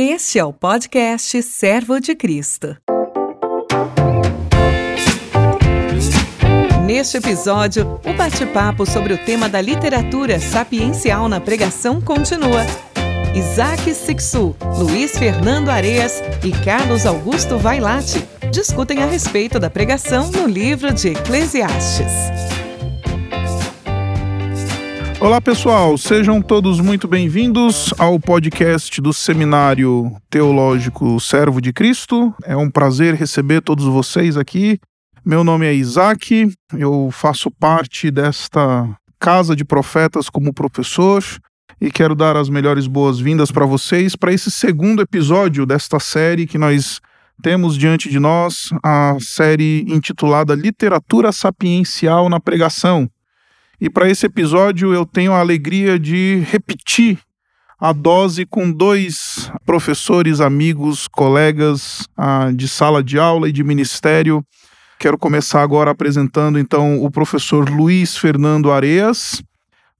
Este é o podcast Servo de Cristo. Neste episódio, o bate-papo sobre o tema da literatura sapiencial na pregação continua. Isaac Sixu, Luiz Fernando Areas e Carlos Augusto Vailate discutem a respeito da pregação no livro de Eclesiastes. Olá pessoal, sejam todos muito bem-vindos ao podcast do Seminário Teológico Servo de Cristo. É um prazer receber todos vocês aqui. Meu nome é Isaac, eu faço parte desta casa de profetas como professor e quero dar as melhores boas-vindas para vocês para esse segundo episódio desta série que nós temos diante de nós, a série intitulada Literatura Sapiencial na Pregação. E para esse episódio eu tenho a alegria de repetir a dose com dois professores, amigos, colegas ah, de sala de aula e de ministério. Quero começar agora apresentando então o professor Luiz Fernando Areas.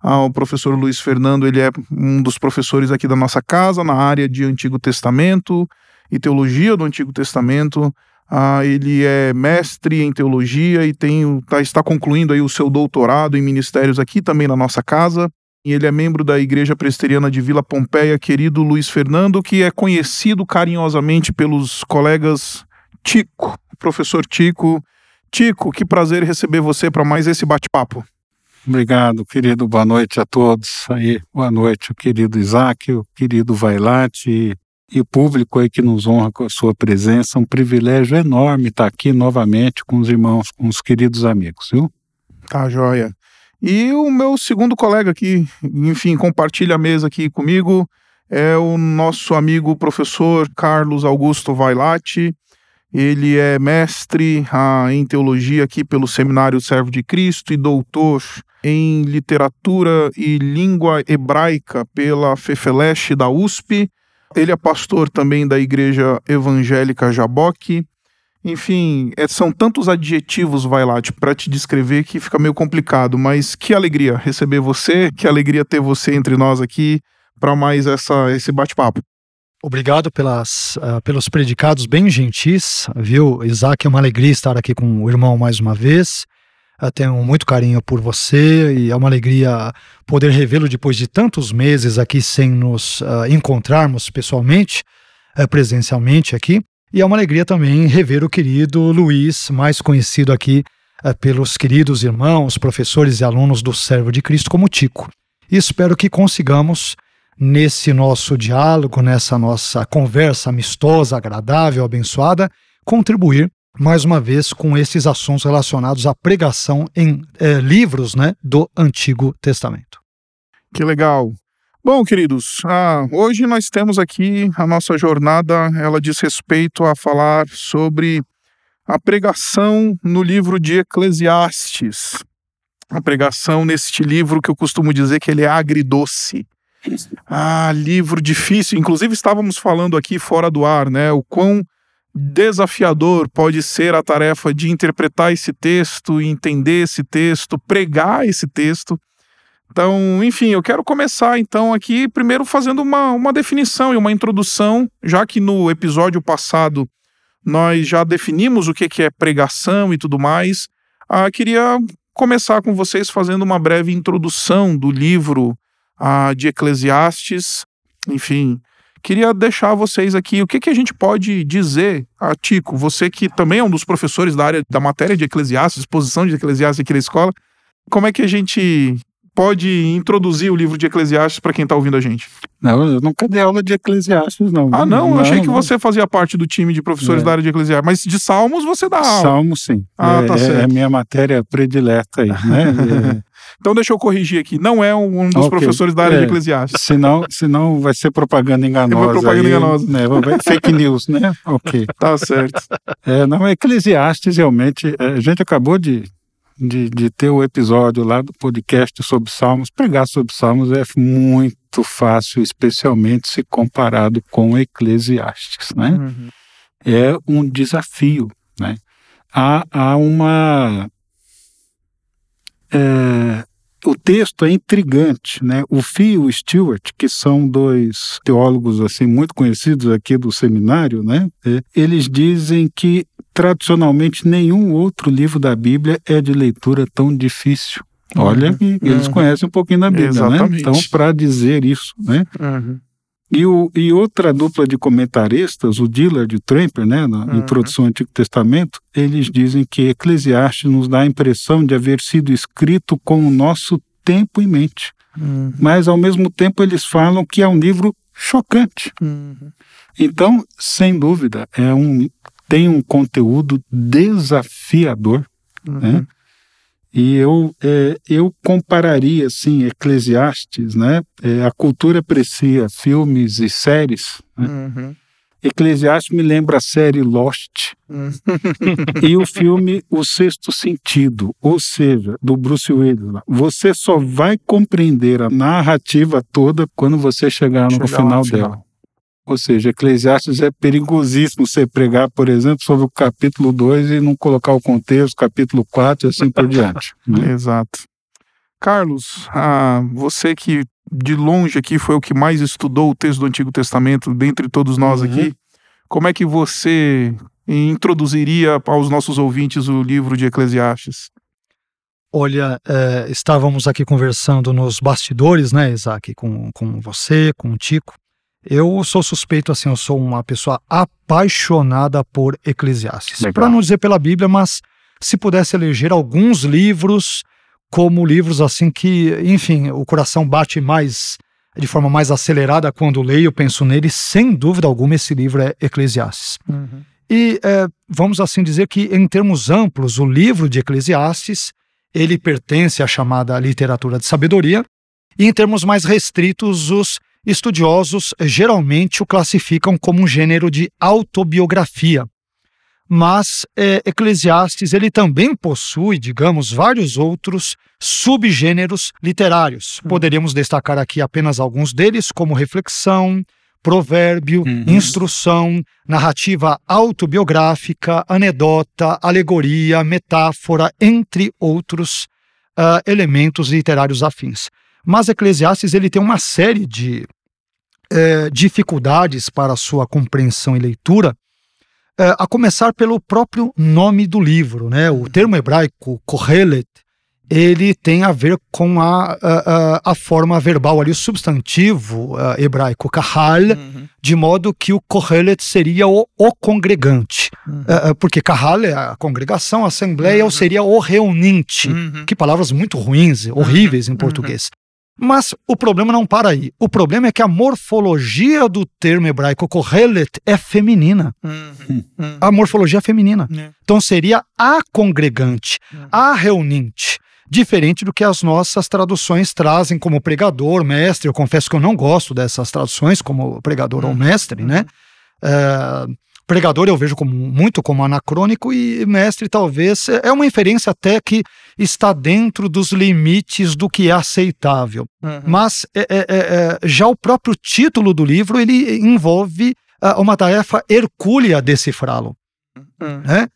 Ah, o professor Luiz Fernando ele é um dos professores aqui da nossa casa na área de Antigo Testamento e teologia do Antigo Testamento. Ah, ele é mestre em teologia e tem, tá, está concluindo aí o seu doutorado em ministérios aqui também na nossa casa. E ele é membro da Igreja Presbiteriana de Vila Pompeia, querido Luiz Fernando, que é conhecido carinhosamente pelos colegas Tico, professor Tico. Tico, que prazer receber você para mais esse bate-papo. Obrigado, querido. Boa noite a todos. Aí, boa noite, querido Isaac, querido Vailate e o público aí que nos honra com a sua presença. Um privilégio enorme estar aqui novamente com os irmãos, com os queridos amigos, viu? Tá, joia. E o meu segundo colega aqui, enfim, compartilha a mesa aqui comigo, é o nosso amigo professor Carlos Augusto Vailate. Ele é mestre em teologia aqui pelo Seminário Servo de Cristo e doutor em literatura e língua hebraica pela Fefeleche da USP ele é pastor também da Igreja Evangélica Jaboque. Enfim, é, são tantos adjetivos, vai lá, para te descrever que fica meio complicado, mas que alegria receber você, que alegria ter você entre nós aqui para mais essa, esse bate-papo. Obrigado pelas, uh, pelos predicados bem gentis, viu? Isaac, é uma alegria estar aqui com o irmão mais uma vez. Eu tenho muito carinho por você e é uma alegria poder revê-lo depois de tantos meses aqui sem nos uh, encontrarmos pessoalmente, uh, presencialmente aqui. E é uma alegria também rever o querido Luiz, mais conhecido aqui uh, pelos queridos irmãos, professores e alunos do Servo de Cristo como Tico. E espero que consigamos, nesse nosso diálogo, nessa nossa conversa amistosa, agradável, abençoada, contribuir mais uma vez com esses assuntos relacionados à pregação em é, livros né, do Antigo Testamento. Que legal. Bom, queridos, ah, hoje nós temos aqui a nossa jornada, ela diz respeito a falar sobre a pregação no livro de Eclesiastes. A pregação neste livro que eu costumo dizer que ele é agridoce. Ah, livro difícil. Inclusive estávamos falando aqui fora do ar, né? O quão desafiador pode ser a tarefa de interpretar esse texto, entender esse texto, pregar esse texto. Então, enfim, eu quero começar então aqui primeiro fazendo uma, uma definição e uma introdução, já que no episódio passado nós já definimos o que, é pregação e tudo mais. Ah, queria começar com vocês fazendo uma breve introdução do livro ah, de Eclesiastes. Enfim, Queria deixar vocês aqui o que, que a gente pode dizer a Tico, você que também é um dos professores da área da matéria de Eclesiastes, exposição de Eclesiastes aqui na escola. Como é que a gente pode introduzir o livro de Eclesiastes para quem está ouvindo a gente? Não, eu nunca dei aula de Eclesiastes, não. Ah, não? não eu achei que não. você fazia parte do time de professores é. da área de Eclesiastes. Mas de Salmos você dá aula. Salmos, sim. Ah, é, tá certo. É a minha matéria predileta aí, né? Então deixa eu corrigir aqui. Não é um dos okay. professores da área é, de Eclesiastes. Senão, senão vai ser propaganda enganosa. É propaganda aí, enganosa. Né, fake news, né? Ok. Tá certo. É, não, Eclesiastes realmente, é, a gente acabou de, de, de ter o episódio lá do podcast sobre Salmos. Pregar sobre Salmos é muito fácil, especialmente se comparado com Eclesiastes, né? Uhum. É um desafio, né? Há, há uma é, o texto é intrigante, né? O Fee e o Stewart, que são dois teólogos assim muito conhecidos aqui do seminário, né? É, eles dizem que tradicionalmente nenhum outro livro da Bíblia é de leitura tão difícil. Olha, uhum. eles uhum. conhecem um pouquinho da Bíblia, né? Exatamente. né? Então, para dizer isso, né? Uhum. E, o, e outra dupla de comentaristas, o Dillard e o Tramper, né, na uhum. introdução ao Antigo Testamento, eles dizem que Eclesiastes nos dá a impressão de haver sido escrito com o nosso tempo em mente. Uhum. Mas, ao mesmo tempo, eles falam que é um livro chocante. Uhum. Então, sem dúvida, é um, tem um conteúdo desafiador, né? E eu, é, eu compararia, assim, Eclesiastes, né? É, a cultura aprecia filmes e séries. Né? Uhum. Eclesiastes me lembra a série Lost uhum. e o filme O Sexto Sentido, ou seja, do Bruce Willis. Você só vai compreender a narrativa toda quando você chegar no chegar final dela. Ou seja, Eclesiastes é perigosíssimo você pregar, por exemplo, sobre o capítulo 2 e não colocar o contexto, capítulo 4 e assim por diante. Né? Exato. Carlos, ah, você que de longe aqui foi o que mais estudou o texto do Antigo Testamento, dentre todos nós uhum. aqui, como é que você introduziria aos nossos ouvintes o livro de Eclesiastes? Olha, é, estávamos aqui conversando nos bastidores, né, Isaac, com, com você, com o Tico, eu sou suspeito, assim, eu sou uma pessoa apaixonada por Eclesiastes. Para não dizer pela Bíblia, mas se pudesse eleger alguns livros como livros assim que, enfim, o coração bate mais de forma mais acelerada quando leio, penso nele, sem dúvida alguma esse livro é Eclesiastes. Uhum. E é, vamos assim dizer que em termos amplos, o livro de Eclesiastes ele pertence à chamada literatura de sabedoria, e em termos mais restritos, os Estudiosos geralmente o classificam como um gênero de autobiografia, mas é, Eclesiastes ele também possui, digamos, vários outros subgêneros literários. Hum. Poderíamos destacar aqui apenas alguns deles, como reflexão, provérbio, uhum. instrução, narrativa autobiográfica, anedota, alegoria, metáfora, entre outros uh, elementos literários afins. Mas Eclesiastes ele tem uma série de é, dificuldades para sua compreensão e leitura, é, a começar pelo próprio nome do livro. Né? O termo hebraico, Kohelet, ele tem a ver com a, a, a forma verbal ali, o substantivo uh, hebraico, kahal, uhum. de modo que o Kohelet seria o, o congregante. Uhum. Uh, porque kahal é a congregação, a assembleia, uhum. ou seria o reuninte. Uhum. Que palavras muito ruins, horríveis em uhum. português. Mas o problema não para aí. O problema é que a morfologia do termo hebraico kohelet é feminina. Uhum, uhum. A morfologia é feminina. Uhum. Então seria a congregante, uhum. a reuninte. Diferente do que as nossas traduções trazem como pregador, mestre. Eu confesso que eu não gosto dessas traduções como pregador ou uhum. mestre, né? É, pregador eu vejo como, muito como anacrônico e mestre talvez é, é uma inferência até que está dentro dos limites do que é aceitável. Uhum. Mas é, é, é, é já o próprio título do livro ele envolve uh, uma tarefa hercúlea decifrá-lo. Uhum. Né?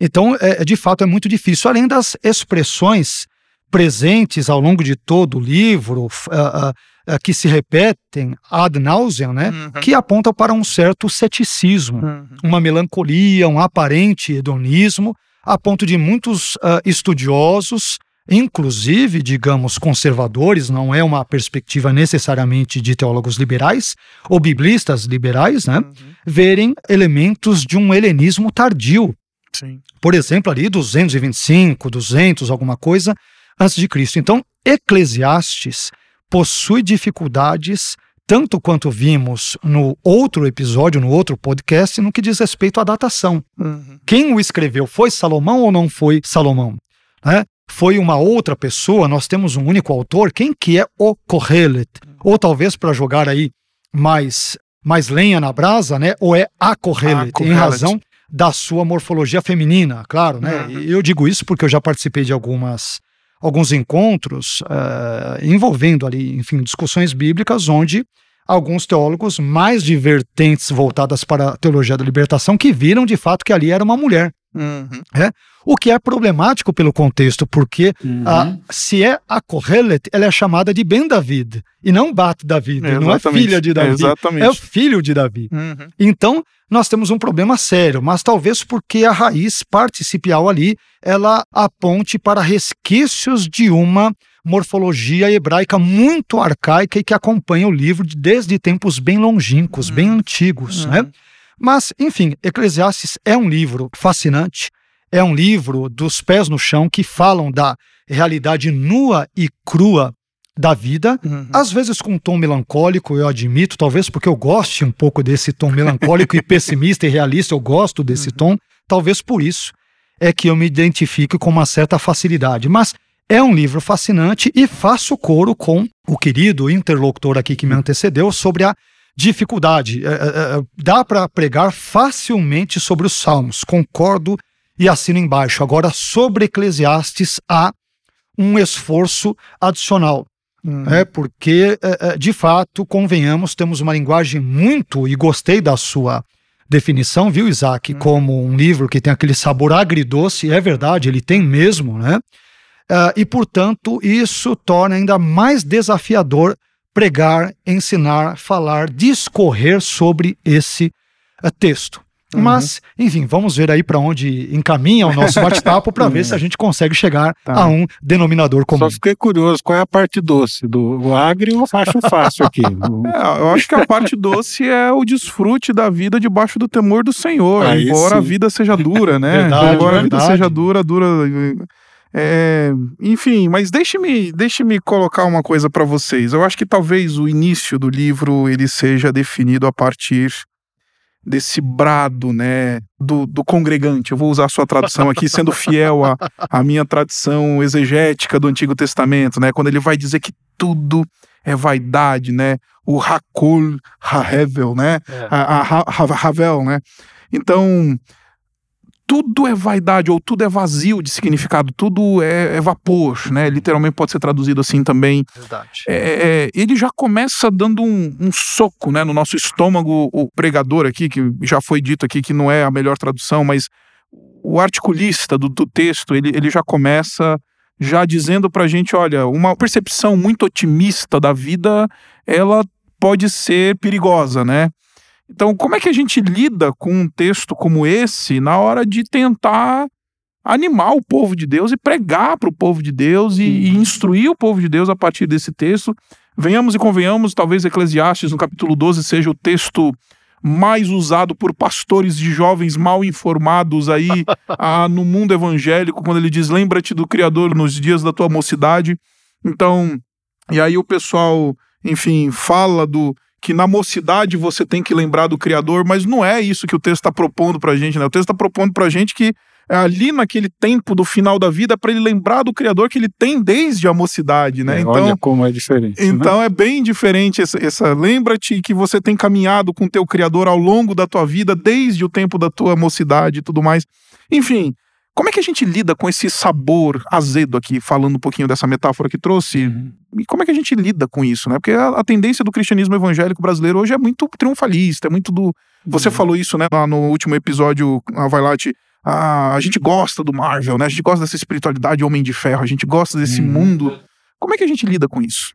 Então, é, de fato, é muito difícil. Além das expressões presentes ao longo de todo o livro, uh, uh, uh, que se repetem ad nauseam, né? Uhum. que apontam para um certo ceticismo, uhum. uma melancolia, um aparente hedonismo, a ponto de muitos estudiosos, inclusive, digamos, conservadores, não é uma perspectiva necessariamente de teólogos liberais ou biblistas liberais, né? Uhum. verem elementos de um helenismo tardio. Sim. Por exemplo, ali 225, 200, alguma coisa, antes de Cristo. Então, Eclesiastes possui dificuldades tanto quanto vimos no outro episódio, no outro podcast, no que diz respeito à datação. Uhum. Quem o escreveu foi Salomão ou não foi Salomão? Né? Foi uma outra pessoa? Nós temos um único autor? Quem que é o Kohelet? Ou talvez para jogar aí mais mais lenha na brasa, né? Ou é a Kohelet, em razão da sua morfologia feminina, claro, né? Uhum. Eu digo isso porque eu já participei de algumas alguns encontros uh, envolvendo ali, enfim, discussões bíblicas, onde alguns teólogos mais divertentes voltadas para a teologia da libertação que viram de fato que ali era uma mulher. Uhum. É? O que é problemático pelo contexto, porque Uhum. a, se é a Kohelet, ela é chamada de Ben David, e não Bat David, não é filha de Davi, Exatamente. é o filho de Davi. Uhum. Então, nós temos um problema sério, mas talvez porque a raiz participial ali, ela aponte para resquícios de uma morfologia hebraica muito arcaica e que acompanha o livro de- desde tempos bem longínquos, bem antigos, né? Mas, enfim, Eclesiastes é um livro fascinante, é um livro dos pés no chão que falam da realidade nua e crua da vida, Uhum. às vezes com um tom melancólico, eu admito, talvez porque eu goste um pouco desse tom melancólico e pessimista e realista, eu gosto desse tom, talvez por isso é que eu me identifico com uma certa facilidade. Mas é um livro fascinante e faço coro com o querido interlocutor aqui que me antecedeu sobre a dificuldade. É, é, é, dá para pregar facilmente sobre os Salmos, concordo e assino embaixo. Agora, sobre Eclesiastes, há um esforço adicional. Uhum. É porque, é, é, de fato, convenhamos, temos uma linguagem muito, e gostei da sua definição, viu, Isaac, como um livro que tem aquele sabor agridoce, é verdade, ele tem mesmo, né? Ah, e, portanto, isso torna ainda mais desafiador pregar, ensinar, falar, discorrer sobre esse eh, texto. Mas, enfim, vamos ver aí para onde encaminha o nosso bate-papo para ver se a gente consegue chegar Tá. a um denominador comum. Só fiquei curioso, qual é a parte doce? Do o agri eu acho fácil aqui. É, eu acho que a parte doce é o desfrute da vida debaixo do temor do Senhor. Aí embora a sim. vida seja dura, né? Verdade, embora a vida verdade. seja dura, dura. É, enfim, mas deixe-me deixe-me colocar uma coisa para vocês. Eu acho que talvez o início do livro ele seja definido a partir desse brado, né, do, do congregante. Eu vou usar a sua tradução aqui, sendo fiel à, à minha tradição exegética do Antigo Testamento, né, quando ele vai dizer que tudo é vaidade, né, o Hakol Hahevel, né, a, a, Ha- Ha- Havel, né. Então, tudo é vaidade ou tudo é vazio de significado, tudo é, é vapor, né, literalmente pode ser traduzido assim também Verdade. é, é, ele já começa dando um, um soco né, no nosso estômago, o pregador aqui, que já foi dito aqui que não é a melhor tradução, mas o articulista do, do texto, ele, ele já começa já dizendo pra gente, olha, uma percepção muito otimista da vida, ela pode ser perigosa, né? Então, como é que a gente lida com um texto como esse na hora de tentar animar o povo de Deus e pregar para o povo de Deus e, e instruir o povo de Deus a partir desse texto. Venhamos e convenhamos, talvez Eclesiastes, no capítulo 12, seja o texto mais usado por pastores de jovens mal informados aí ah, no mundo evangélico, quando ele diz: Lembra-te do Criador nos dias da tua mocidade. Então, e aí o pessoal, enfim, fala do que na mocidade você tem que lembrar do Criador, mas não é isso que o texto está propondo pra gente, né? O texto está propondo pra gente que é ali naquele tempo do final da vida para ele lembrar do Criador que ele tem desde a mocidade, né? É, então, Olha como é diferente. né? então é bem diferente essa, essa- lembra-te que você tem caminhado com teu criador ao longo da tua vida, desde o tempo da tua mocidade e tudo mais. Enfim, como é que a gente lida com esse sabor azedo aqui, falando um pouquinho dessa metáfora que trouxe? Uhum. E como é que a gente lida com isso, né? Porque a, a tendência do cristianismo evangélico brasileiro hoje é muito triunfalista, é muito do você Uhum. falou isso, né, lá no último episódio, a Vailate, ah, a gente gosta do Marvel, né? A gente gosta dessa espiritualidade Homem de Ferro, a gente gosta desse Uhum. mundo. Como é que a gente lida com isso?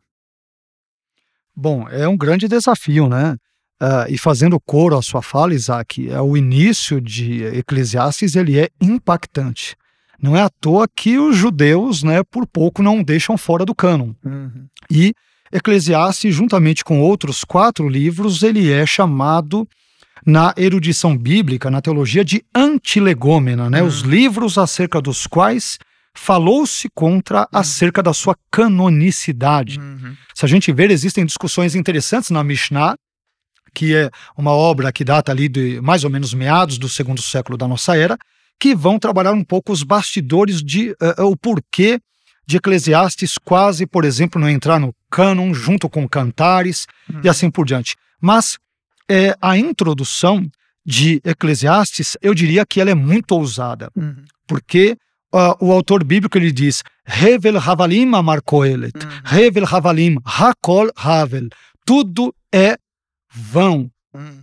Bom, é um grande desafio, né? Ah, e fazendo coro à sua fala, Isaac, é o início de Eclesiastes ele é impactante. Não é à toa que os judeus, né, por pouco não deixam fora do cânon. E Eclesiastes, juntamente com outros quatro livros, ele é chamado na erudição bíblica, na teologia, de antilegômena, né? Os livros acerca dos quais falou-se contra acerca da sua canonicidade. Se a gente ver, existem discussões interessantes na Mishnah, que é uma obra que data ali de mais ou menos meados do segundo século da nossa era, que vão trabalhar um pouco os bastidores de eh, o porquê de Eclesiastes quase, por exemplo, não entrar no cânon junto com Cantares e assim por diante. Mas eh, a introdução de Eclesiastes, eu diria que ela é muito ousada, porque ah, o autor bíblico ele diz Hevel Havalim Amar Kohelet, Hevel Havalim, Hakol Havel, tudo é vão,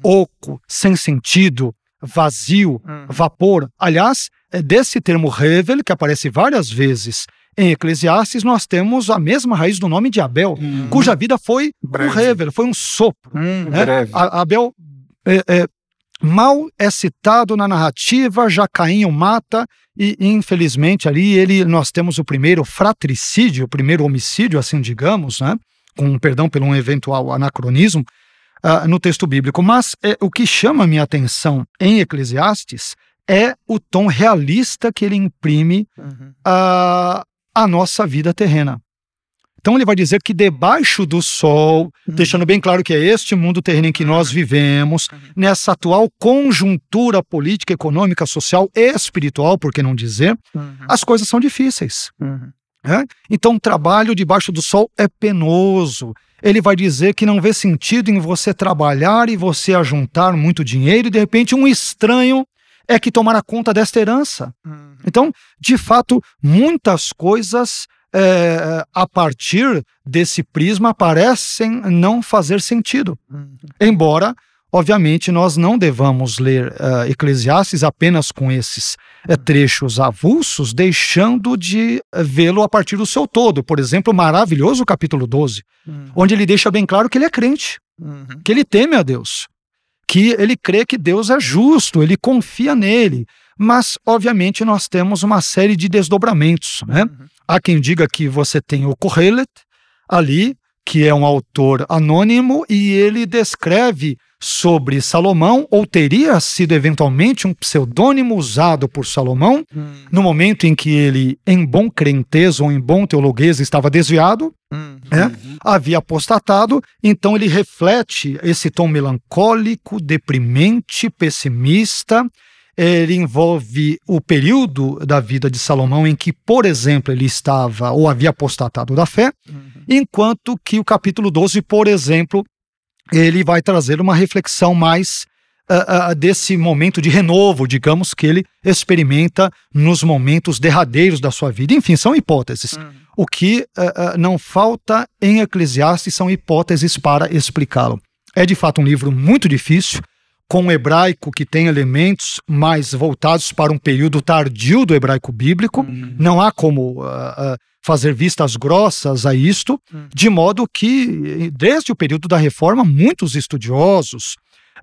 oco, sem sentido, vazio, vapor. Aliás, é, desse termo Revel, que aparece várias vezes em Eclesiastes, nós temos a mesma raiz do nome de Abel, Uhum. cuja vida foi Breve. um Revel, foi um sopro. Hum, né? Abel é, é, mal é citado na narrativa, já Caim o mata, e infelizmente ali ele, nós temos o primeiro fratricídio, o primeiro homicídio, assim digamos, né? com perdão pelo um eventual anacronismo, ah, no texto bíblico. Mas é, o que chama a minha atenção em Eclesiastes é o tom realista que ele imprime Uhum. a, a nossa vida terrena. Então ele vai dizer que debaixo do sol, deixando bem claro que é este mundo terreno em que nós vivemos, nessa atual conjuntura política, econômica, social e espiritual, por que não dizer, Uhum. as coisas são difíceis. Uhum. né? Então, o trabalho debaixo do sol é penoso. Ele vai dizer que não vê sentido em você trabalhar e você ajuntar muito dinheiro e de repente um estranho é que tomará conta desta herança. Uhum. Então, de fato, muitas coisas é, a partir desse prisma parecem não fazer sentido. Uhum. Embora, obviamente, nós não devamos ler eh, Eclesiastes apenas com esses eh, trechos avulsos, deixando de eh, vê-lo a partir do seu todo. Por exemplo, o maravilhoso capítulo 12, Uhum. onde ele deixa bem claro que ele é crente, Uhum. que ele teme a Deus, que ele crê que Deus é justo, ele confia nele. Mas, obviamente, nós temos uma série de desdobramentos. Né? Uhum. Há quem diga que você tem o Kohelet ali, que é um autor anônimo, e ele descreve sobre Salomão, ou teria sido eventualmente um pseudônimo usado por Salomão, Uhum. no momento em que ele, em bom crentez ou em bom teologuês, estava desviado, Uhum. é, havia apostatado, então ele reflete esse tom melancólico, deprimente, pessimista. Ele envolve o período da vida de Salomão em que, por exemplo, ele estava ou havia apostatado da fé, Uhum. Enquanto que o capítulo 12, por exemplo, ele vai trazer uma reflexão mais ah, ah, desse momento de renovo, digamos, que ele experimenta nos momentos derradeiros da sua vida. Enfim, são hipóteses. Uhum. O que ah, não falta em Eclesiastes são hipóteses para explicá-lo. É de fato um livro muito difícil, com um hebraico que tem elementos mais voltados para um período tardio do hebraico bíblico. Não há como ah, ah, fazer vistas grossas a isto, Uhum. de modo que, desde o período da reforma, muitos estudiosos,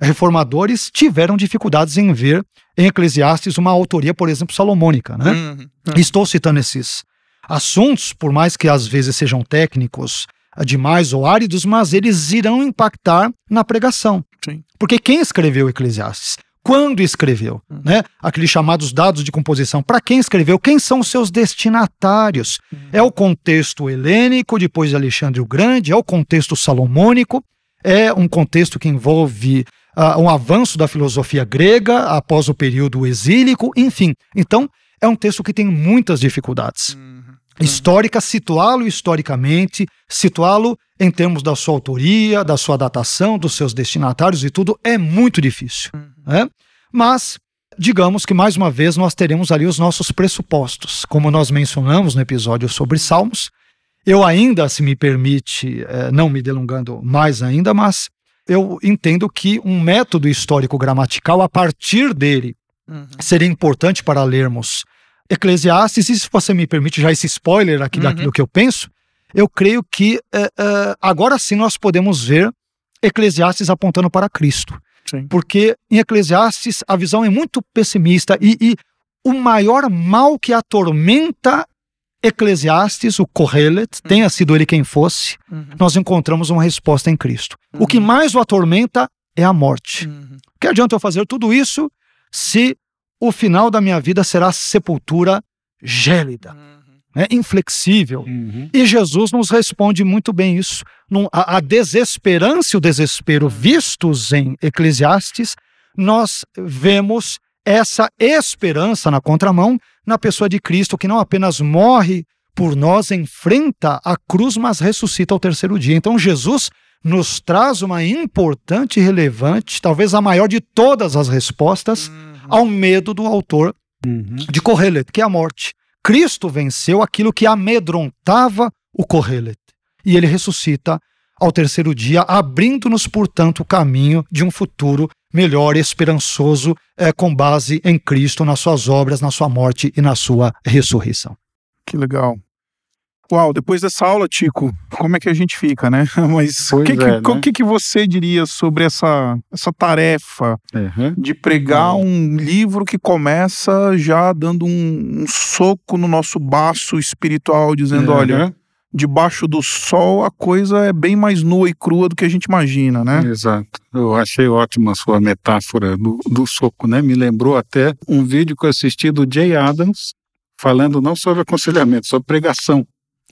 reformadores, tiveram dificuldades em ver em Eclesiastes uma autoria, por exemplo, salomônica. Né? Uhum. Estou citando esses assuntos, por mais que às vezes sejam técnicos ah, demais ou áridos, mas eles irão impactar na pregação. Sim. Porque quem escreveu Eclesiastes? Quando escreveu? Né? Aqueles chamados dados de composição. Para quem escreveu? Quem são os seus destinatários? É o contexto helênico, depois de Alexandre o Grande, é o contexto salomônico, é um contexto que envolve ah, um avanço da filosofia grega após o período exílico, enfim. Então, é um texto que tem muitas dificuldades Uhum. Histórica, situá-lo historicamente, situá-lo em termos da sua autoria, da sua datação, dos seus destinatários e tudo, é muito difícil. né? Mas, digamos que mais uma vez nós teremos ali os nossos pressupostos, como nós mencionamos no episódio sobre Salmos. Eu ainda, se me permite, eh, não me delongando mais ainda, mas eu entendo que um método histórico gramatical, a partir dele, Uhum. seria importante para lermos Eclesiastes, e se você me permite já esse spoiler aqui Uhum. daquilo que eu penso, eu creio que eh, eh, agora sim nós podemos ver Eclesiastes apontando para Cristo. Sim. Porque em Eclesiastes a visão é muito pessimista e, e o maior mal que atormenta Eclesiastes, o Kohelet, tenha sido ele quem fosse, Uhum. nós encontramos uma resposta em Cristo. O que mais o atormenta é a morte. Uhum. Que adianta eu fazer tudo isso se o final da minha vida será sepultura gélida, Uhum. né, inflexível? Uhum. E Jesus nos responde muito bem isso. Num- a, a desesperança e o desespero vistos em Eclesiastes, nós vemos essa esperança na contramão na pessoa de Cristo, que não apenas morre por nós, enfrenta a cruz, mas ressuscita ao terceiro dia. Então Jesus nos traz uma importante e relevante, talvez a maior de todas as respostas, ao medo do autor Uhum. de Kohelet, que é a morte. Cristo venceu aquilo que amedrontava o Kohelet. E ele ressuscita ao terceiro dia, abrindo-nos, portanto, o caminho de um futuro melhor, esperançoso, é, com base em Cristo, nas suas obras, na sua morte e na sua ressurreição. Que legal. Uau, depois dessa aula, Tico, como é que a gente fica, né? Mas o que, que, é, né? que, que você diria sobre essa, essa tarefa Uhum. de pregar um livro que começa já dando um, um soco no nosso baço espiritual, dizendo: olha, Uhum. debaixo do sol a coisa é bem mais nua e crua do que a gente imagina, né? Exato. Eu achei ótima a sua metáfora do, do soco, né? Me lembrou até um vídeo que eu assisti do Jay Adams, falando não sobre aconselhamento, sobre pregação,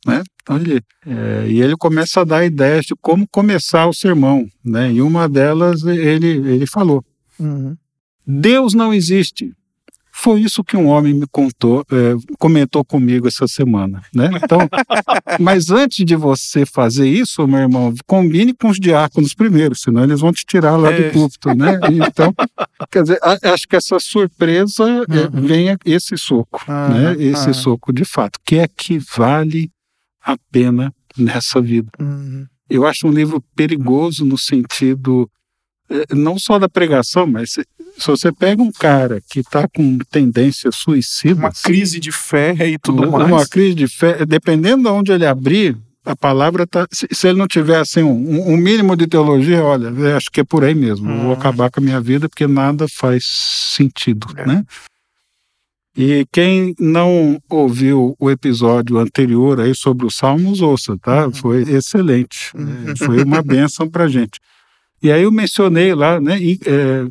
né? Então ele, é, e ele começa a dar ideias de como começar o sermão, né? E uma delas ele, ele falou, Uhum. Deus não existe. Foi isso que um homem me contou, é, comentou comigo essa semana, né? Então, mas antes de você fazer isso, meu irmão, combine com os diáconos primeiro, senão eles vão te tirar lá É. do púlpito, né? Então, quer dizer, a- acho que essa surpresa é, Uhum. venha esse soco, Ah, né? Esse ah. soco de fato, que é que vale a pena nessa vida. Uhum. Eu acho um livro perigoso no sentido eh, não só da pregação, mas se, se você pega um cara que está com tendências suicidas, Uma crise de fé e tudo uma, mais. uma crise de fé, dependendo de onde ele abrir, a palavra tá. Se, se ele não tiver assim um, um- mínimo de teologia, olha, acho que é por aí mesmo. Vou Hum. acabar com a minha vida porque nada faz sentido, É. né? E quem não ouviu o episódio anterior aí sobre os Salmos, ouça, tá? Uhum. Foi excelente. Uhum. É, foi uma bênção para gente. E aí eu mencionei lá, né? E, é,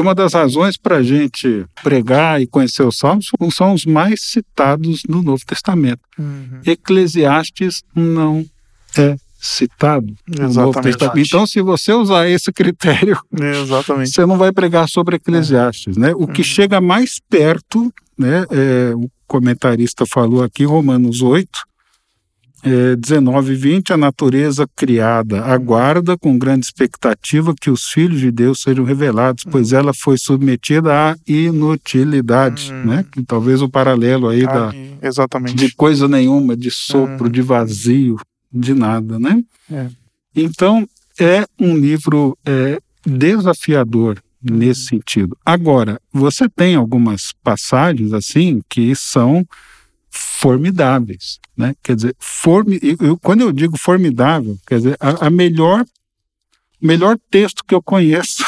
uma das razões para a gente pregar e conhecer os Salmos são os mais citados no Novo Testamento. Uhum. Eclesiastes não é citado no Novo. Testamento. Então, se você usar esse critério, Exatamente. você não vai pregar sobre Eclesiastes, né? O que Uhum. chega mais perto, né? é, o comentarista falou aqui, Romanos 8, é, 19 e 20, a natureza criada aguarda com grande expectativa que os filhos de Deus sejam revelados, pois ela foi submetida à inutilidade, Uhum. né? Que talvez o paralelo aí da, Aí, exatamente. de coisa nenhuma, de sopro, Uhum. de vazio, de nada, né? É. Então, é um livro é, desafiador nesse sentido. Agora, você tem algumas passagens assim que são formidáveis, né? Quer dizer, formi eu- eu- quando eu digo formidável, quer dizer, a, a melhor melhor texto que eu conheço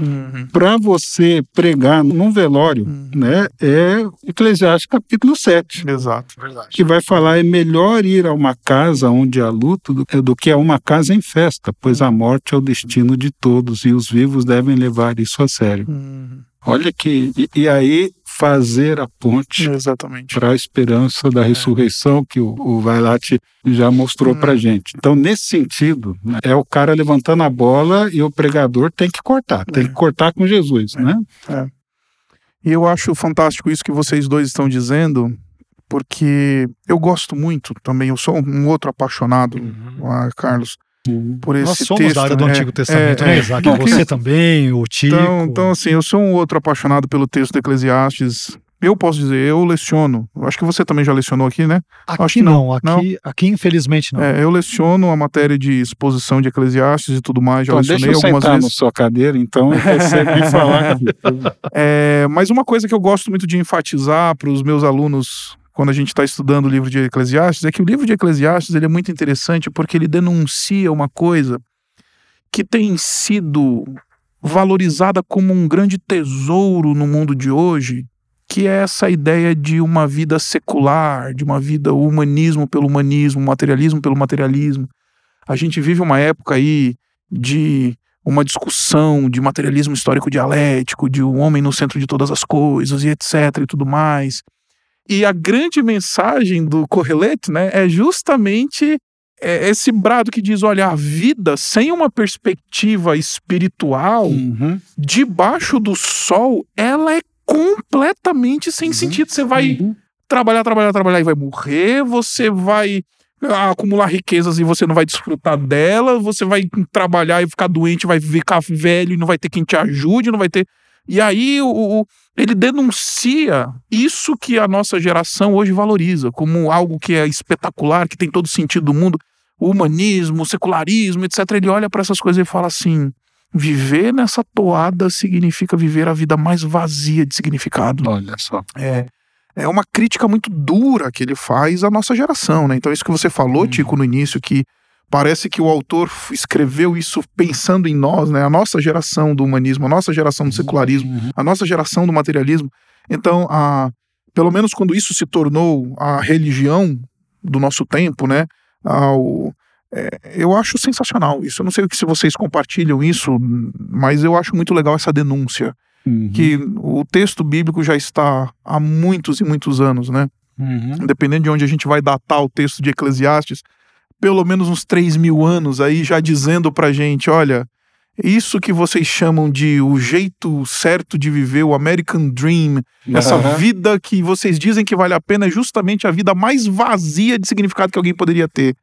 Uhum. para você pregar num velório, Uhum. né, é Eclesiastes capítulo 7 Exato. Verdade. que vai falar é melhor ir a uma casa onde há luto do, do que a uma casa em festa, pois a morte é o destino de todos e os vivos devem levar isso a sério. Uhum. Olha que e, e aí fazer a ponte para a esperança da ressurreição que o, o Vailate já mostrou para gente. Então nesse sentido né, é o cara levantando a bola e o pregador tem que cortar, tem É. que cortar com Jesus, É. né? E eu acho fantástico isso que vocês dois estão dizendo, porque eu gosto muito também, eu sou um outro apaixonado, ah, Carlos, por esse Nós somos texto. da área do né? Antigo Testamento, É, né, é. Isaac? Não, Você que- também, o Tico. Então, então, assim, eu sou um outro apaixonado pelo texto do Eclesiastes. Eu posso dizer, eu leciono. Acho que você também já lecionou aqui, né? acho aqui que não, não. aqui, aqui infelizmente não. É, eu leciono a matéria de exposição de Eclesiastes e tudo mais, já Então, deixa lecionei eu algumas sentar vezes. na sua cadeira, então, você me falar aqui. É, mas uma coisa que eu gosto muito de enfatizar para os meus alunos quando a gente está estudando o livro de Eclesiastes é que o livro de Eclesiastes ele é muito interessante porque ele denuncia uma coisa que tem sido valorizada como um grande tesouro no mundo de hoje, que é essa ideia de uma vida secular, de uma vida humanismo pelo humanismo, materialismo pelo materialismo. A gente vive uma época aí de uma discussão de materialismo histórico dialético, de o um homem no centro de todas as coisas e etc e tudo mais. E a grande mensagem do Correlete, né, é justamente é, esse brado que diz, olha, a vida sem uma perspectiva espiritual, Uhum. debaixo do sol, ela é completamente sem Uhum. sentido. Você vai Uhum. trabalhar, trabalhar, trabalhar e vai morrer, você vai acumular riquezas e você não vai desfrutar dela, você vai trabalhar e ficar doente, vai ficar velho e não vai ter quem te ajude, não vai ter. E aí o, o- ele denuncia isso que a nossa geração hoje valoriza como algo que é espetacular, que tem todo sentido do mundo. o humanismo, o secularismo, etc. Ele olha para essas coisas e fala assim: viver nessa toada significa viver a vida mais vazia de significado. Olha só. É, é uma crítica muito dura que ele faz à nossa geração, né? Então, isso que você falou, Uhum. Tico, no início, que parece que o autor escreveu isso pensando em nós, né? A nossa geração do humanismo, a nossa geração do secularismo, Uhum. a nossa geração do materialismo. Então, a, pelo menos quando isso se tornou a religião do nosso tempo, né? Ao, é, eu acho sensacional isso. Eu não sei se vocês compartilham isso, mas eu acho muito legal essa denúncia Uhum. que o texto bíblico já está há muitos e muitos anos, né? Uhum. Dependendo de onde a gente vai datar o texto de Eclesiastes, pelo menos uns 3 mil anos aí já dizendo pra gente, olha, isso que vocês chamam de o jeito certo de viver, o American Dream, essa Aham. vida que vocês dizem que vale a pena é justamente a vida mais vazia de significado que alguém poderia ter.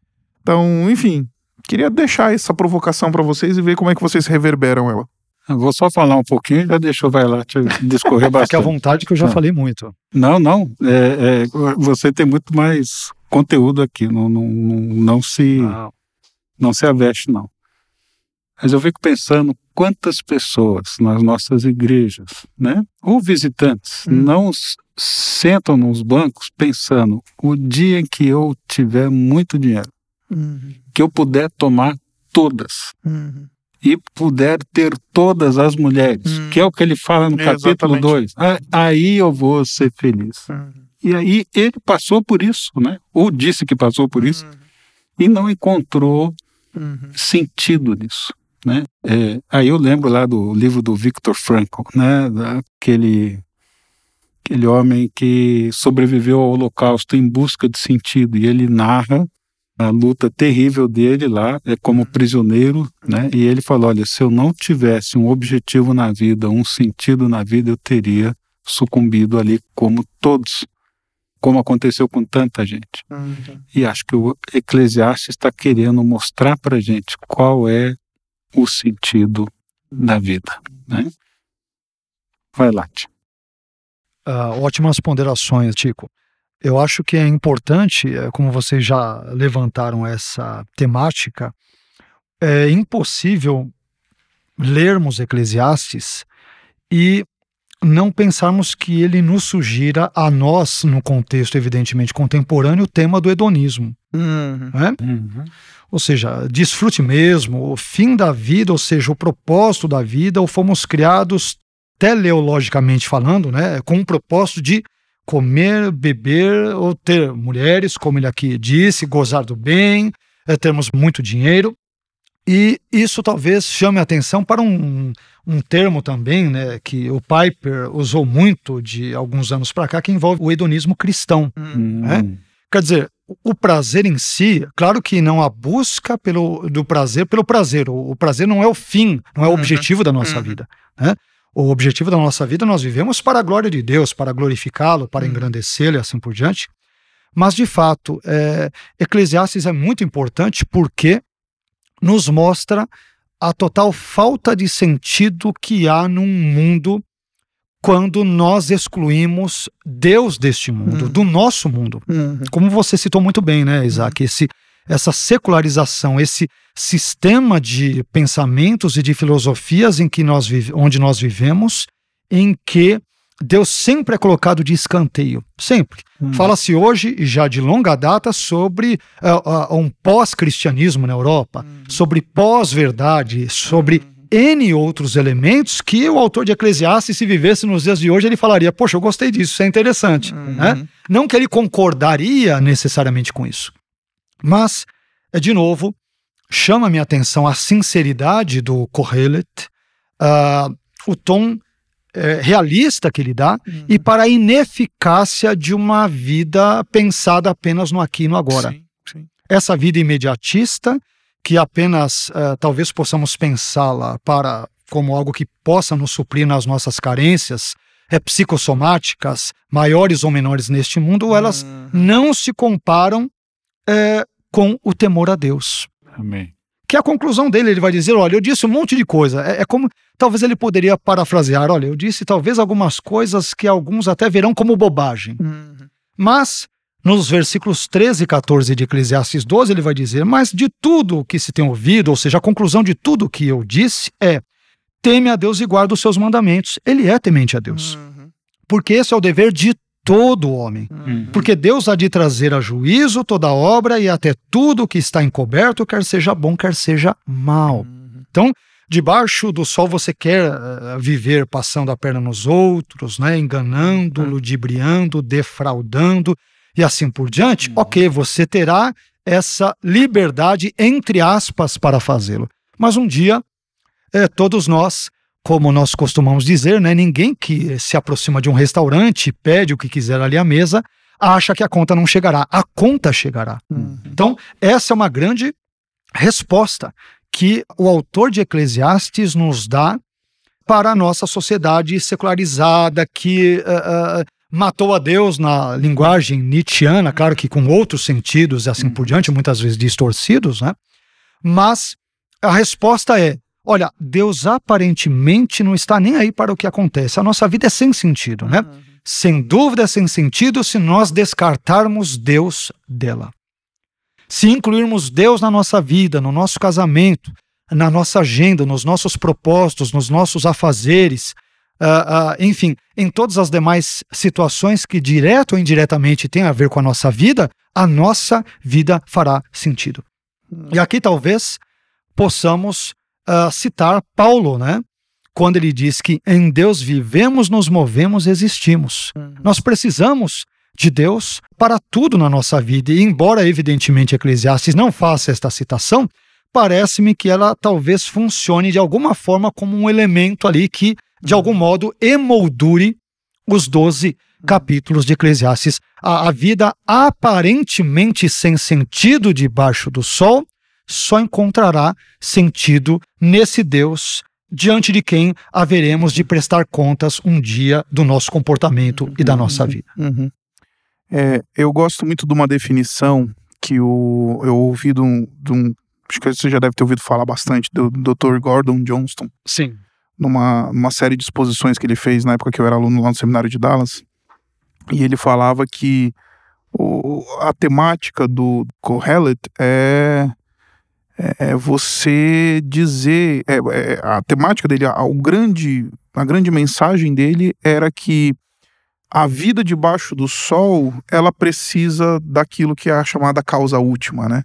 Então, enfim, queria deixar essa provocação pra vocês e ver como é que vocês reverberam ela. Eu vou só falar um pouquinho, já deixou vai lá te discorrer Fique à bastante. vontade que eu já Ah. falei muito. Não, não. é- é, você tem muito mais conteúdo aqui. Não, não, não, não se não se aveste, não. Mas eu fico pensando quantas pessoas nas nossas igrejas, né, ou visitantes, Hum. não sentam nos bancos pensando o dia em que eu tiver muito dinheiro, que eu puder tomar todas e puder ter todas as mulheres, Hum. que é o que ele fala no capítulo Exatamente. 2. Aí eu vou ser feliz. E aí ele passou por isso, né? Ou disse que passou por isso e não encontrou sentido nisso, né? É, aí eu lembro lá do livro do Viktor Frankl, né? Daquele aquele homem que sobreviveu ao Holocausto em busca de sentido e ele narra a luta terrível dele lá, é como prisioneiro, né? E ele falou, olha, se eu não tivesse um objetivo na vida, um sentido na vida, eu teria sucumbido ali como todos, como aconteceu com tanta gente. E acho que o Eclesiastes está querendo mostrar para gente qual é o sentido da vida. Né? Vai lá, Tia. Ah, ótimas ponderações, Tico. Eu acho que é importante, eh, como vocês já levantaram essa temática, é impossível lermos Eclesiastes e não pensarmos que ele nos sugira a nós, no contexto evidentemente contemporâneo, o tema do hedonismo. Né? Ou seja, desfrute mesmo, o fim da vida, ou seja, o propósito da vida, ou fomos criados teleologicamente falando, né, com o propósito de comer, beber ou ter mulheres, como ele aqui disse, gozar do bem, é, termos muito dinheiro. E isso talvez chame a atenção para um, um termo também, né, que o Piper usou muito de alguns anos para cá, que envolve o hedonismo cristão. Hum. Quer dizer, o prazer em si, claro que não a busca pelo, do prazer pelo prazer. O, o prazer não é o fim, não é o Uhum. objetivo da nossa Uhum. vida. Né? O objetivo da nossa vida nós vivemos para a glória de Deus, para glorificá-lo, para Uhum. engrandecê-lo e assim por diante. Mas, de fato, é, Eclesiastes é muito importante porque nos mostra a total falta de sentido que há num mundo quando nós excluímos Deus deste mundo, Uhum. do nosso mundo como você citou muito bem, né, Isaac, esse, essa secularização, esse sistema de pensamentos e de filosofias em que nós onde nós vivemos, em que Deus sempre é colocado de escanteio, sempre. Hum. Fala-se hoje, e já de longa data, sobre ah, ah, um pós-cristianismo na Europa, sobre pós-verdade, sobre N outros elementos que o autor de Eclesiastes, se vivesse nos dias de hoje, ele falaria: Poxa, eu gostei disso, isso é interessante. Né? Não que ele concordaria necessariamente com isso, mas, é, de novo, chama minha atenção a sinceridade do Kohelet, ah, o tom eh, realista que ele dá e para a ineficácia de uma vida pensada apenas no aqui e no agora. Sim, sim. Essa vida imediatista, que apenas eh, talvez possamos pensá-la para como algo que possa nos suprir nas nossas carências é, psicossomáticas, maiores ou menores neste mundo, elas Uhum. não se comparam eh, com o temor a Deus. Amém. Que a conclusão dele, ele vai dizer: olha, eu disse um monte de coisa. É, é como. Talvez ele poderia parafrasear: olha, eu disse talvez algumas coisas que alguns até verão como bobagem. Mas nos versículos 13 e 14 de Eclesiastes 12, ele vai dizer: Mas de tudo o que se tem ouvido, ou seja, a conclusão de tudo o que eu disse é: teme a Deus e guarda os seus mandamentos. Ele é temente a Deus. Uhum. Porque esse é o dever de todo homem. Uhum. Porque Deus há de trazer a juízo toda obra e até tudo que está encoberto, quer seja bom, quer seja mal. Uhum. Então, debaixo do sol você quer uh, viver passando a perna nos outros, né, enganando, uhum. ludibriando, defraudando e assim por diante, uhum. ok, você terá essa liberdade, entre aspas, para fazê-lo. Mas um dia, é, todos nós, como nós costumamos dizer, né, ninguém que se aproxima de um restaurante, pede o que quiser ali à mesa, acha que a conta não chegará. A conta chegará. Uhum. Então, essa é uma grande resposta que o autor de Eclesiastes nos dá para a nossa sociedade secularizada que uh, uh, matou a Deus na linguagem nietzschiana, claro que com outros sentidos e assim por diante, muitas vezes distorcidos, né? Mas a resposta é: olha, Deus aparentemente não está nem aí para o que acontece. A nossa vida é sem sentido, né? Uhum. Sem dúvida é sem sentido se nós descartarmos Deus dela. Se incluirmos Deus na nossa vida, no nosso casamento, na nossa agenda, nos nossos propósitos, nos nossos afazeres, uh, uh, enfim, em todas as demais situações que direto ou indiretamente têm a ver com a nossa vida, a nossa vida fará sentido. E aqui talvez possamos uh, citar Paulo, né? Quando ele diz que em Deus vivemos, nos movemos, existimos. Uhum. Nós precisamos de Deus para tudo na nossa vida. E embora, evidentemente, Eclesiastes não faça esta citação, parece-me que ela talvez funcione de alguma forma como um elemento ali que, de algum modo, emoldure os doze capítulos de Eclesiastes. A, a vida aparentemente sem sentido debaixo do sol só encontrará sentido nesse Deus diante de quem haveremos de prestar contas um dia do nosso comportamento e da nossa vida. Uhum. É, eu gosto muito de uma definição que o, eu ouvi de um, de um, Acho que você já deve ter ouvido falar bastante, do, do Dr. Gordon Johnston. Sim. Numa, numa série de exposições que ele fez na época que eu era aluno lá no seminário de Dallas. E ele falava que o, a temática do Kohelet é, é, é você dizer. É, é, a temática dele, a, o grande, a grande mensagem dele era que a vida debaixo do sol, ela precisa daquilo que é a chamada causa última, né?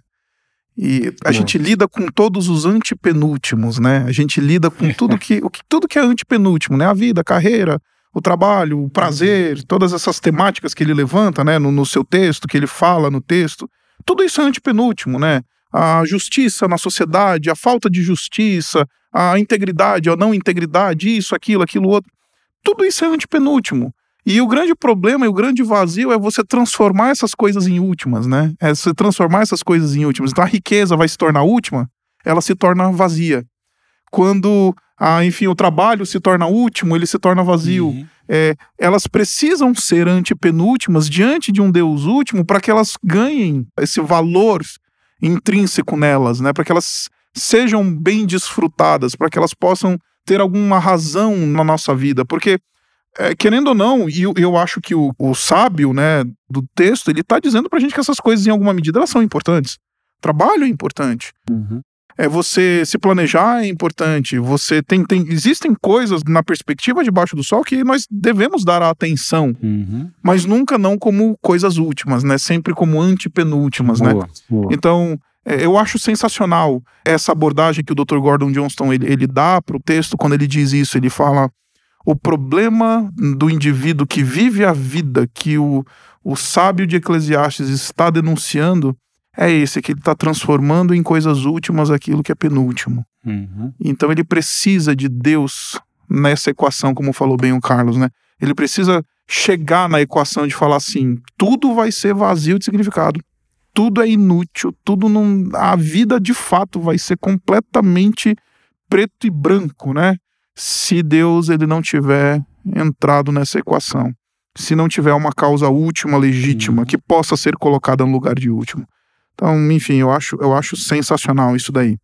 E a gente lida com todos os antepenúltimos, né? A gente lida com tudo que, o que, tudo que é antepenúltimo, né? A vida, a carreira, o trabalho, o prazer, todas essas temáticas que ele levanta, né? No, no seu texto, que ele fala no texto. Tudo isso é antepenúltimo, né? A justiça na sociedade, a falta de justiça, a integridade, a não integridade, isso, aquilo, aquilo outro. Tudo isso é antepenúltimo. E o grande problema e o grande vazio é você transformar essas coisas em últimas, né? É você transformar essas coisas em últimas. Então a riqueza vai se tornar última, ela se torna vazia. Quando, ah, enfim, o trabalho se torna último, ele se torna vazio. Uhum. É, elas precisam ser antepenúltimas diante de um Deus último para que elas ganhem esse valor intrínseco nelas, né? Para que elas sejam bem desfrutadas, para que elas possam ter alguma razão na nossa vida, porque é, querendo ou não, e eu, eu acho que o, o sábio, né, do texto, ele tá dizendo pra gente que essas coisas, em alguma medida, elas são importantes. Trabalho é importante. Uhum. É você se planejar é importante. Você tem, tem existem coisas na perspectiva debaixo do sol que nós devemos dar a atenção, uhum. mas nunca não como coisas últimas, né? Sempre como antepenúltimas, boa, né? Boa. Então é, eu acho sensacional essa abordagem que o Dr. Gordon Johnston ele, ele dá para o texto quando ele diz isso. Ele fala o problema do indivíduo que vive a vida que o, o sábio de Eclesiastes está denunciando é esse, que ele está transformando em coisas últimas aquilo que é penúltimo. Uhum. Então ele precisa de Deus nessa equação, como falou bem o Carlos, né? Ele precisa chegar na equação de falar assim: tudo vai ser vazio de significado. Tudo é inútil, tudo não. A vida de fato vai ser completamente preto e branco, né? se Deus ele não tiver entrado nessa equação. Se não tiver uma causa última, legítima, que possa ser colocada no lugar de último. Então, enfim, eu acho, eu acho sensacional isso daí.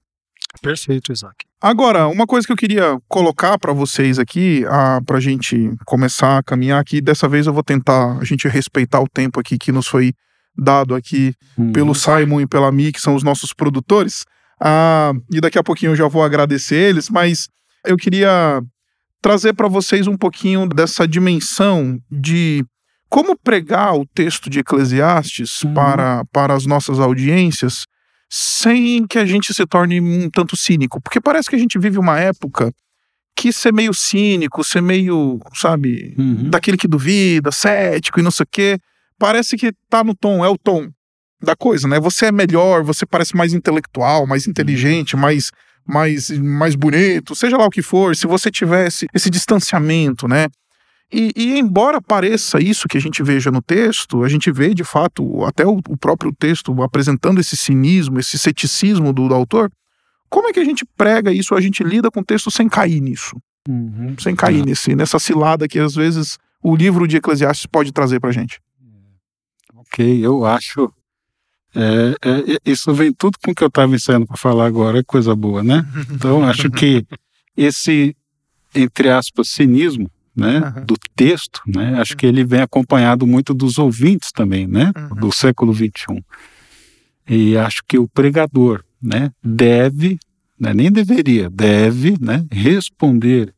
Perfeito, Isaac. Agora, uma coisa que eu queria colocar para vocês aqui, para a gente começar a caminhar aqui, dessa vez eu vou tentar a gente respeitar o tempo aqui que nos foi dado aqui Uhum. pelo Simon e pela Mi, que são os nossos produtores. Ah, e daqui a pouquinho eu já vou agradecer eles, mas eu queria trazer para vocês um pouquinho dessa dimensão de como pregar o texto de Eclesiastes Uhum. para, para as nossas audiências sem que a gente se torne um tanto cínico. Porque parece que a gente vive uma época que ser meio cínico, ser meio, sabe, Uhum. daquele que duvida, cético e não sei o quê, parece que tá no tom, é o tom da coisa, né? Você é melhor, você parece mais intelectual, mais inteligente, mais mais mais bonito, seja lá o que for, se você tivesse esse distanciamento, né? E, e embora pareça isso que a gente veja no texto, a gente vê de fato até o, o próprio texto apresentando esse cinismo, esse ceticismo do, do autor. Como é que a gente prega isso? A gente lida com o texto sem cair nisso, Uhum. sem cair nesse, nessa cilada que às vezes o livro de Eclesiastes pode trazer pra gente. Ok, eu acho. é, é, isso vem tudo com o que eu estava ensaiando para falar agora, é coisa boa, né? Então, acho que esse, entre aspas, cinismo né, Aham. do texto, né, acho que ele vem acompanhado muito dos ouvintes também, né, Uhum. do século XXI. E acho que o pregador né, deve, né, nem deveria, deve né, responder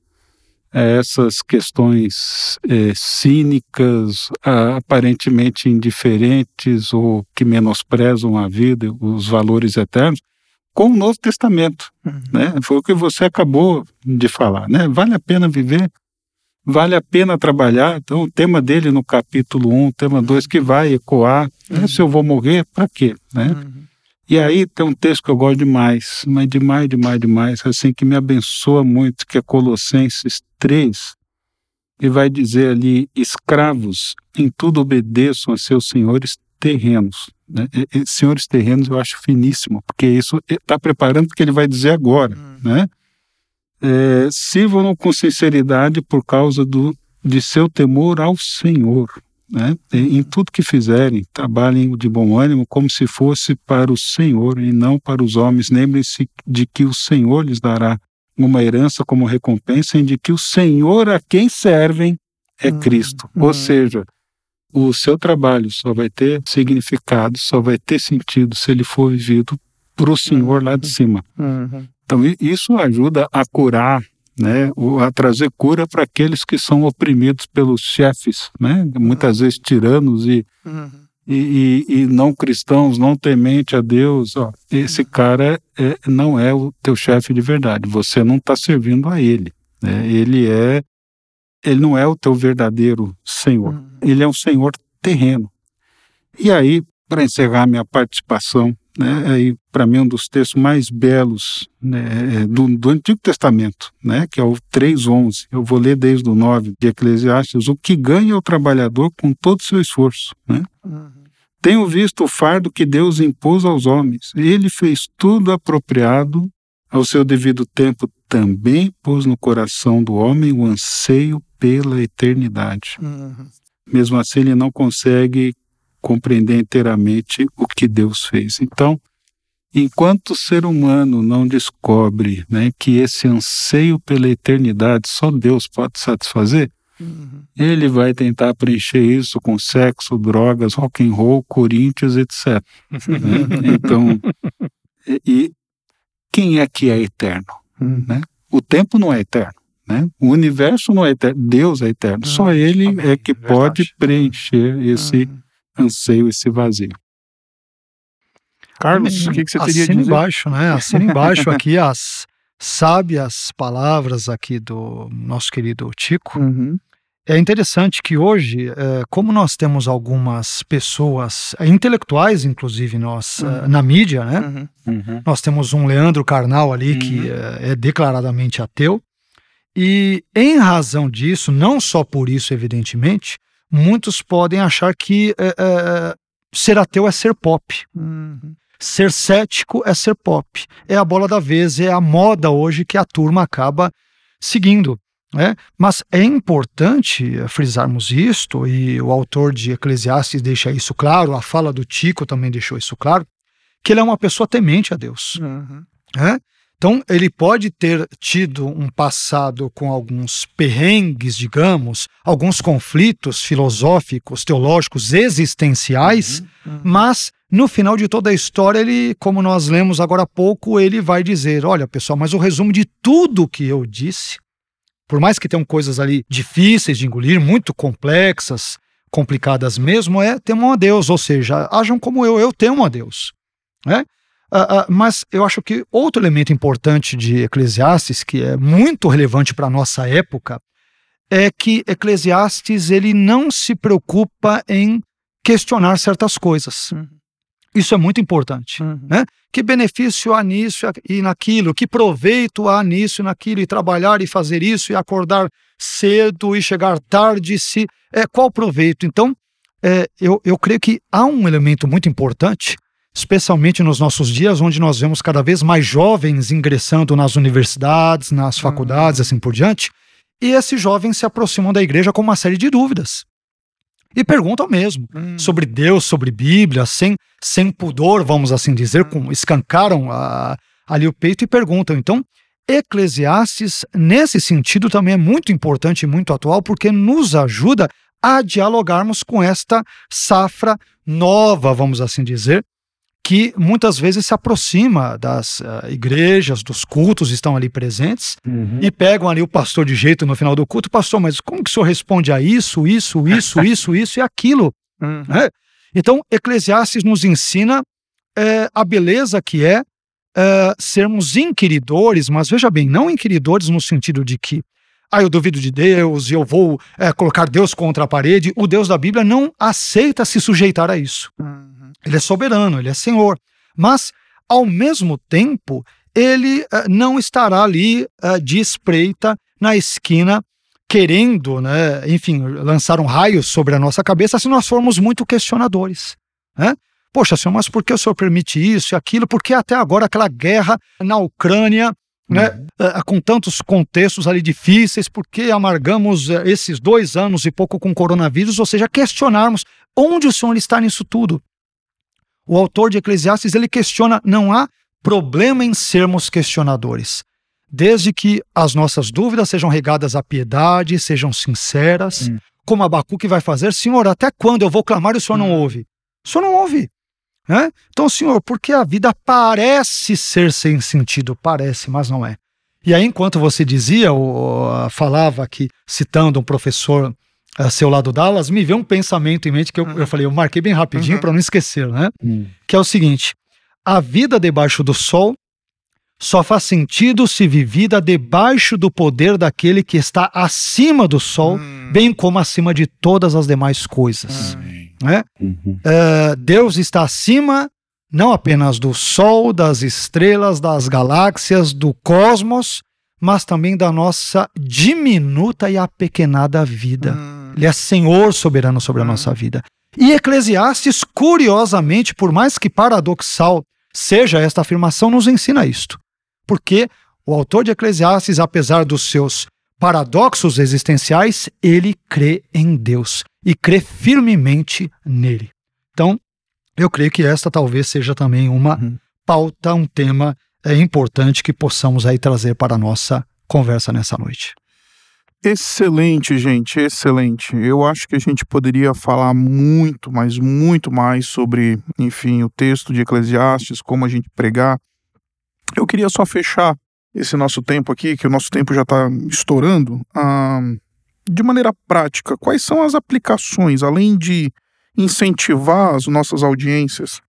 a essas questões eh, cínicas, aparentemente indiferentes ou que menosprezam a vida, os valores eternos, com o Novo Testamento. Né? Foi o que você acabou de falar. Né? Vale a pena viver, vale a pena trabalhar. Então, o tema dele no capítulo 1, tema 2, que vai ecoar: né? se eu vou morrer, para quê? Né? E aí tem um texto que eu gosto demais, mas demais, demais, demais, assim, que me abençoa muito, que é Colossenses 3, e vai dizer ali, escravos, em tudo obedeçam a seus senhores terrenos. Né? E- e senhores terrenos eu acho finíssimo, porque isso está preparando o que ele vai dizer agora. Né? É, Sirvam-no com sinceridade por causa do, de seu temor ao Senhor né? Em tudo que fizerem, trabalhem de bom ânimo, como se fosse para o Senhor e não para os homens. Lembrem-se de que o Senhor lhes dará uma herança como recompensa, e de que o Senhor a quem servem é Hum, Cristo. hum. Ou seja, o seu trabalho só vai ter significado, só vai ter sentido se ele for vivido para o Senhor lá de cima. Então, isso ajuda a curar, né, a trazer cura para aqueles que são oprimidos pelos chefes, né, muitas vezes tiranos e, e, e- e não cristãos, não temente a Deus. Ó, esse cara é, não é o teu chefe de verdade, você não está servindo a ele. Né, ele, é, ele não é o teu verdadeiro Senhor, ele é um Senhor terreno. E aí, para encerrar minha participação, né, aí para mim um dos textos mais belos né, é, do, do Antigo Testamento, né, que é o 3:11. Eu vou ler desde o 9 de Eclesiastes, o que ganha o trabalhador com todo o seu esforço, né? Tenho visto o fardo que Deus impôs aos homens. Ele fez tudo apropriado ao seu devido tempo, também pôs no coração do homem o anseio pela eternidade. Mesmo assim, ele não consegue compreender inteiramente o que Deus fez. Então, enquanto o ser humano não descobre né, que esse anseio pela eternidade só Deus pode satisfazer, ele vai tentar preencher isso com sexo, drogas, rock and roll, Corinthians, etc. né? Então, e, e quem é que é eterno? Né? O tempo não é eterno. Né? O universo não é eterno, Deus é eterno. Só Ele amém, é que é verdade. pode preencher esse anseio, esse vazio. Carlos, o que, que você teria Assina dizer? embaixo, né? Assina embaixo aqui as sábias palavras aqui do nosso querido Tico. Uhum. É interessante que hoje, eh, como nós temos algumas pessoas eh, intelectuais, inclusive nós, eh, na mídia, né? Uhum. Nós temos um Leandro Carnal ali que Uhum. é declaradamente ateu. E em razão disso, não só por isso, evidentemente, muitos podem achar que eh, eh, ser ateu é ser pop. Uhum. Ser cético é ser pop. É a bola da vez, é a moda hoje que a turma acaba seguindo. Né? Mas é importante eh, frisarmos isto, e o autor de Eclesiastes deixa isso claro, a fala do Tico também deixou isso claro, que ele é uma pessoa temente a Deus. Uhum. né? Então, ele pode ter tido um passado com alguns perrengues, digamos, alguns conflitos filosóficos, teológicos, existenciais, uhum, uhum. mas no final de toda a história, ele, como nós lemos agora há pouco, ele vai dizer: olha, pessoal, mas o resumo de tudo que eu disse, por mais que tenham coisas ali difíceis de engolir, muito complexas, complicadas mesmo, é temam a Deus, ou seja, ajam como eu, eu temo a Deus. Né? Uh, uh, mas eu acho que outro elemento importante de Eclesiastes, que é muito relevante para a nossa época, é que Eclesiastes ele não se preocupa em questionar certas coisas. Uhum. Isso é muito importante. Uhum. Né? Que benefício há nisso e naquilo? Que proveito há nisso e naquilo? E trabalhar e fazer isso e acordar cedo e chegar tarde? Se, é, qual proveito? Então, é, eu, eu creio que há um elemento muito importante especialmente nos nossos dias, onde nós vemos cada vez mais jovens ingressando nas universidades, nas faculdades, assim por diante, e esses jovens se aproximam da igreja com uma série de dúvidas. E perguntam mesmo hum. sobre Deus, sobre Bíblia, sem, sem pudor, vamos assim dizer, com, escancaram a, ali o peito e perguntam. Então, Eclesiastes, nesse sentido, também é muito importante e muito atual, porque nos ajuda a dialogarmos com esta safra nova, vamos assim dizer, que muitas vezes se aproxima das uh, igrejas, dos cultos, estão ali presentes uhum. e pegam ali o pastor de jeito no final do culto, pastor, mas como que o senhor responde a isso, isso, isso, isso, isso e aquilo? Uhum. Né? Então, Eclesiastes nos ensina é, a beleza que é, é sermos inquiridores, mas veja bem, não inquiridores no sentido de que ah, eu duvido de Deus e eu vou é, colocar Deus contra a parede. O Deus da Bíblia não aceita se sujeitar a isso. Uhum. Ele é soberano, ele é senhor. Mas, ao mesmo tempo, ele uh, não estará ali uh, de espreita na esquina, querendo, né, enfim, lançar um raio sobre a nossa cabeça se nós formos muito questionadores. Né? Poxa, senhor, mas por que o senhor permite isso e aquilo? Por que até agora aquela guerra na Ucrânia né, uhum. uh, com tantos contextos ali difíceis, por que amargamos esses dois anos e pouco com coronavírus? Ou seja, questionarmos onde o Senhor está nisso tudo o autor de Eclesiastes ele questiona, não há problema em sermos questionadores, desde que as nossas dúvidas sejam regadas à piedade, sejam sinceras, hum. como Abacuque vai fazer, Senhor, até quando eu vou clamar e o Senhor hum. não ouve? O Senhor não ouve. Né? Então, Senhor, porque a vida parece ser sem sentido, parece, mas não é. E aí, enquanto você dizia, ou, falava aqui, citando um professor a seu lado Dallas, me veio um pensamento em mente que eu, uhum. eu falei, eu marquei bem rapidinho uhum. para não esquecer, né? Uhum. Que é o seguinte: a vida debaixo do sol só faz sentido se vivida debaixo do poder daquele que está acima do sol, hum. bem como acima de todas as demais coisas. Né? Uh, Deus está acima não apenas do sol, das estrelas, das galáxias, do cosmos, mas também da nossa diminuta e apequenada vida. Hum. Ele é Senhor soberano sobre a nossa vida. E Eclesiastes, curiosamente, por mais que paradoxal seja esta afirmação, nos ensina isto. Porque o autor de Eclesiastes, apesar dos seus paradoxos existenciais, ele crê em Deus e crê firmemente nele. Então, eu creio que esta talvez seja também uma uhum. pauta, um tema é, importante que possamos aí trazer para a nossa conversa nessa noite. Excelente, gente, excelente. Eu acho que a gente poderia falar muito, mas muito mais sobre, enfim, o texto de Eclesiastes, como a gente pregar. Eu queria só fechar esse nosso tempo aqui, que o nosso tempo já está estourando, ah, de maneira prática. Quais são as aplicações, além de incentivar as nossas audiências,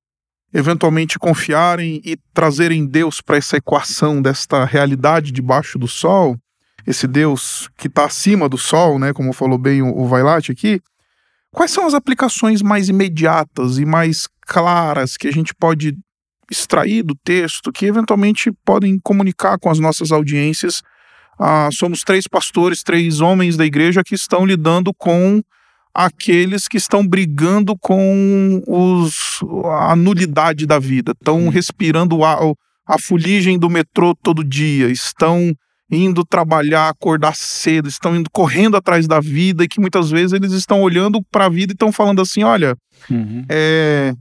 eventualmente confiarem e trazerem Deus para essa equação desta realidade debaixo do sol? esse Deus que está acima do sol, né, como falou bem o, Vailate aqui, quais são as aplicações mais imediatas e mais claras que a gente pode extrair do texto, que eventualmente podem comunicar com as nossas audiências? Ah, somos três pastores, três homens da igreja que estão lidando com aqueles que estão brigando com os, a nulidade da vida, estão respirando a, a fuligem do metrô todo dia, estão indo trabalhar, acordar cedo, estão indo correndo atrás da vida e que muitas vezes eles estão olhando para a vida e estão falando assim: olha, uhum. é,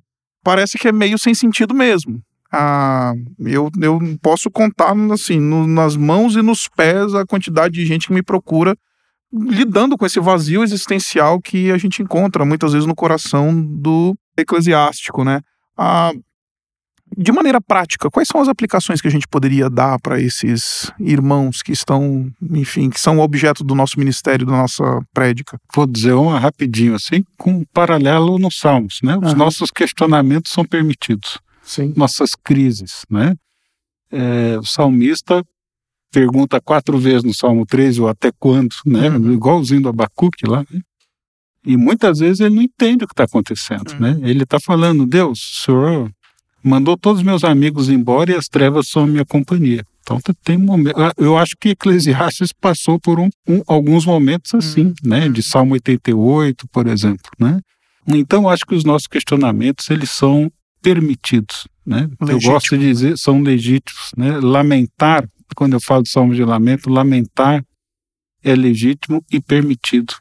parece que é meio sem sentido mesmo. Ah, eu, eu posso contar assim no, nas mãos e nos pés a quantidade de gente que me procura lidando com esse vazio existencial que a gente encontra muitas vezes no coração do eclesiástico, né? Ah, de maneira prática, quais são as aplicações que a gente poderia dar para esses irmãos que estão, enfim, que são objeto do nosso ministério, da nossa prédica? Vou dizer uma rapidinho assim, com um paralelo nos Salmos, né? Os nossos questionamentos são permitidos. Sim. Nossas crises, né? É, o salmista pergunta quatro vezes no Salmo 13, ou até quando, né? Uhum. Igualzinho do Abacuque lá, né? E muitas vezes ele não entende o que está acontecendo, uhum. né? Ele está falando, Deus, o Senhor mandou todos os meus amigos embora e as trevas são a minha companhia. Então tem momento, eu acho que Eclesiastes passou por um, um, alguns momentos assim, uhum. né? De Salmo 88, por exemplo, né? Então acho que os nossos questionamentos eles são permitidos, né? Legítimo. Eu gosto de dizer são legítimos, né? Lamentar quando eu falo de salmo de lamento, lamentar é legítimo e permitido.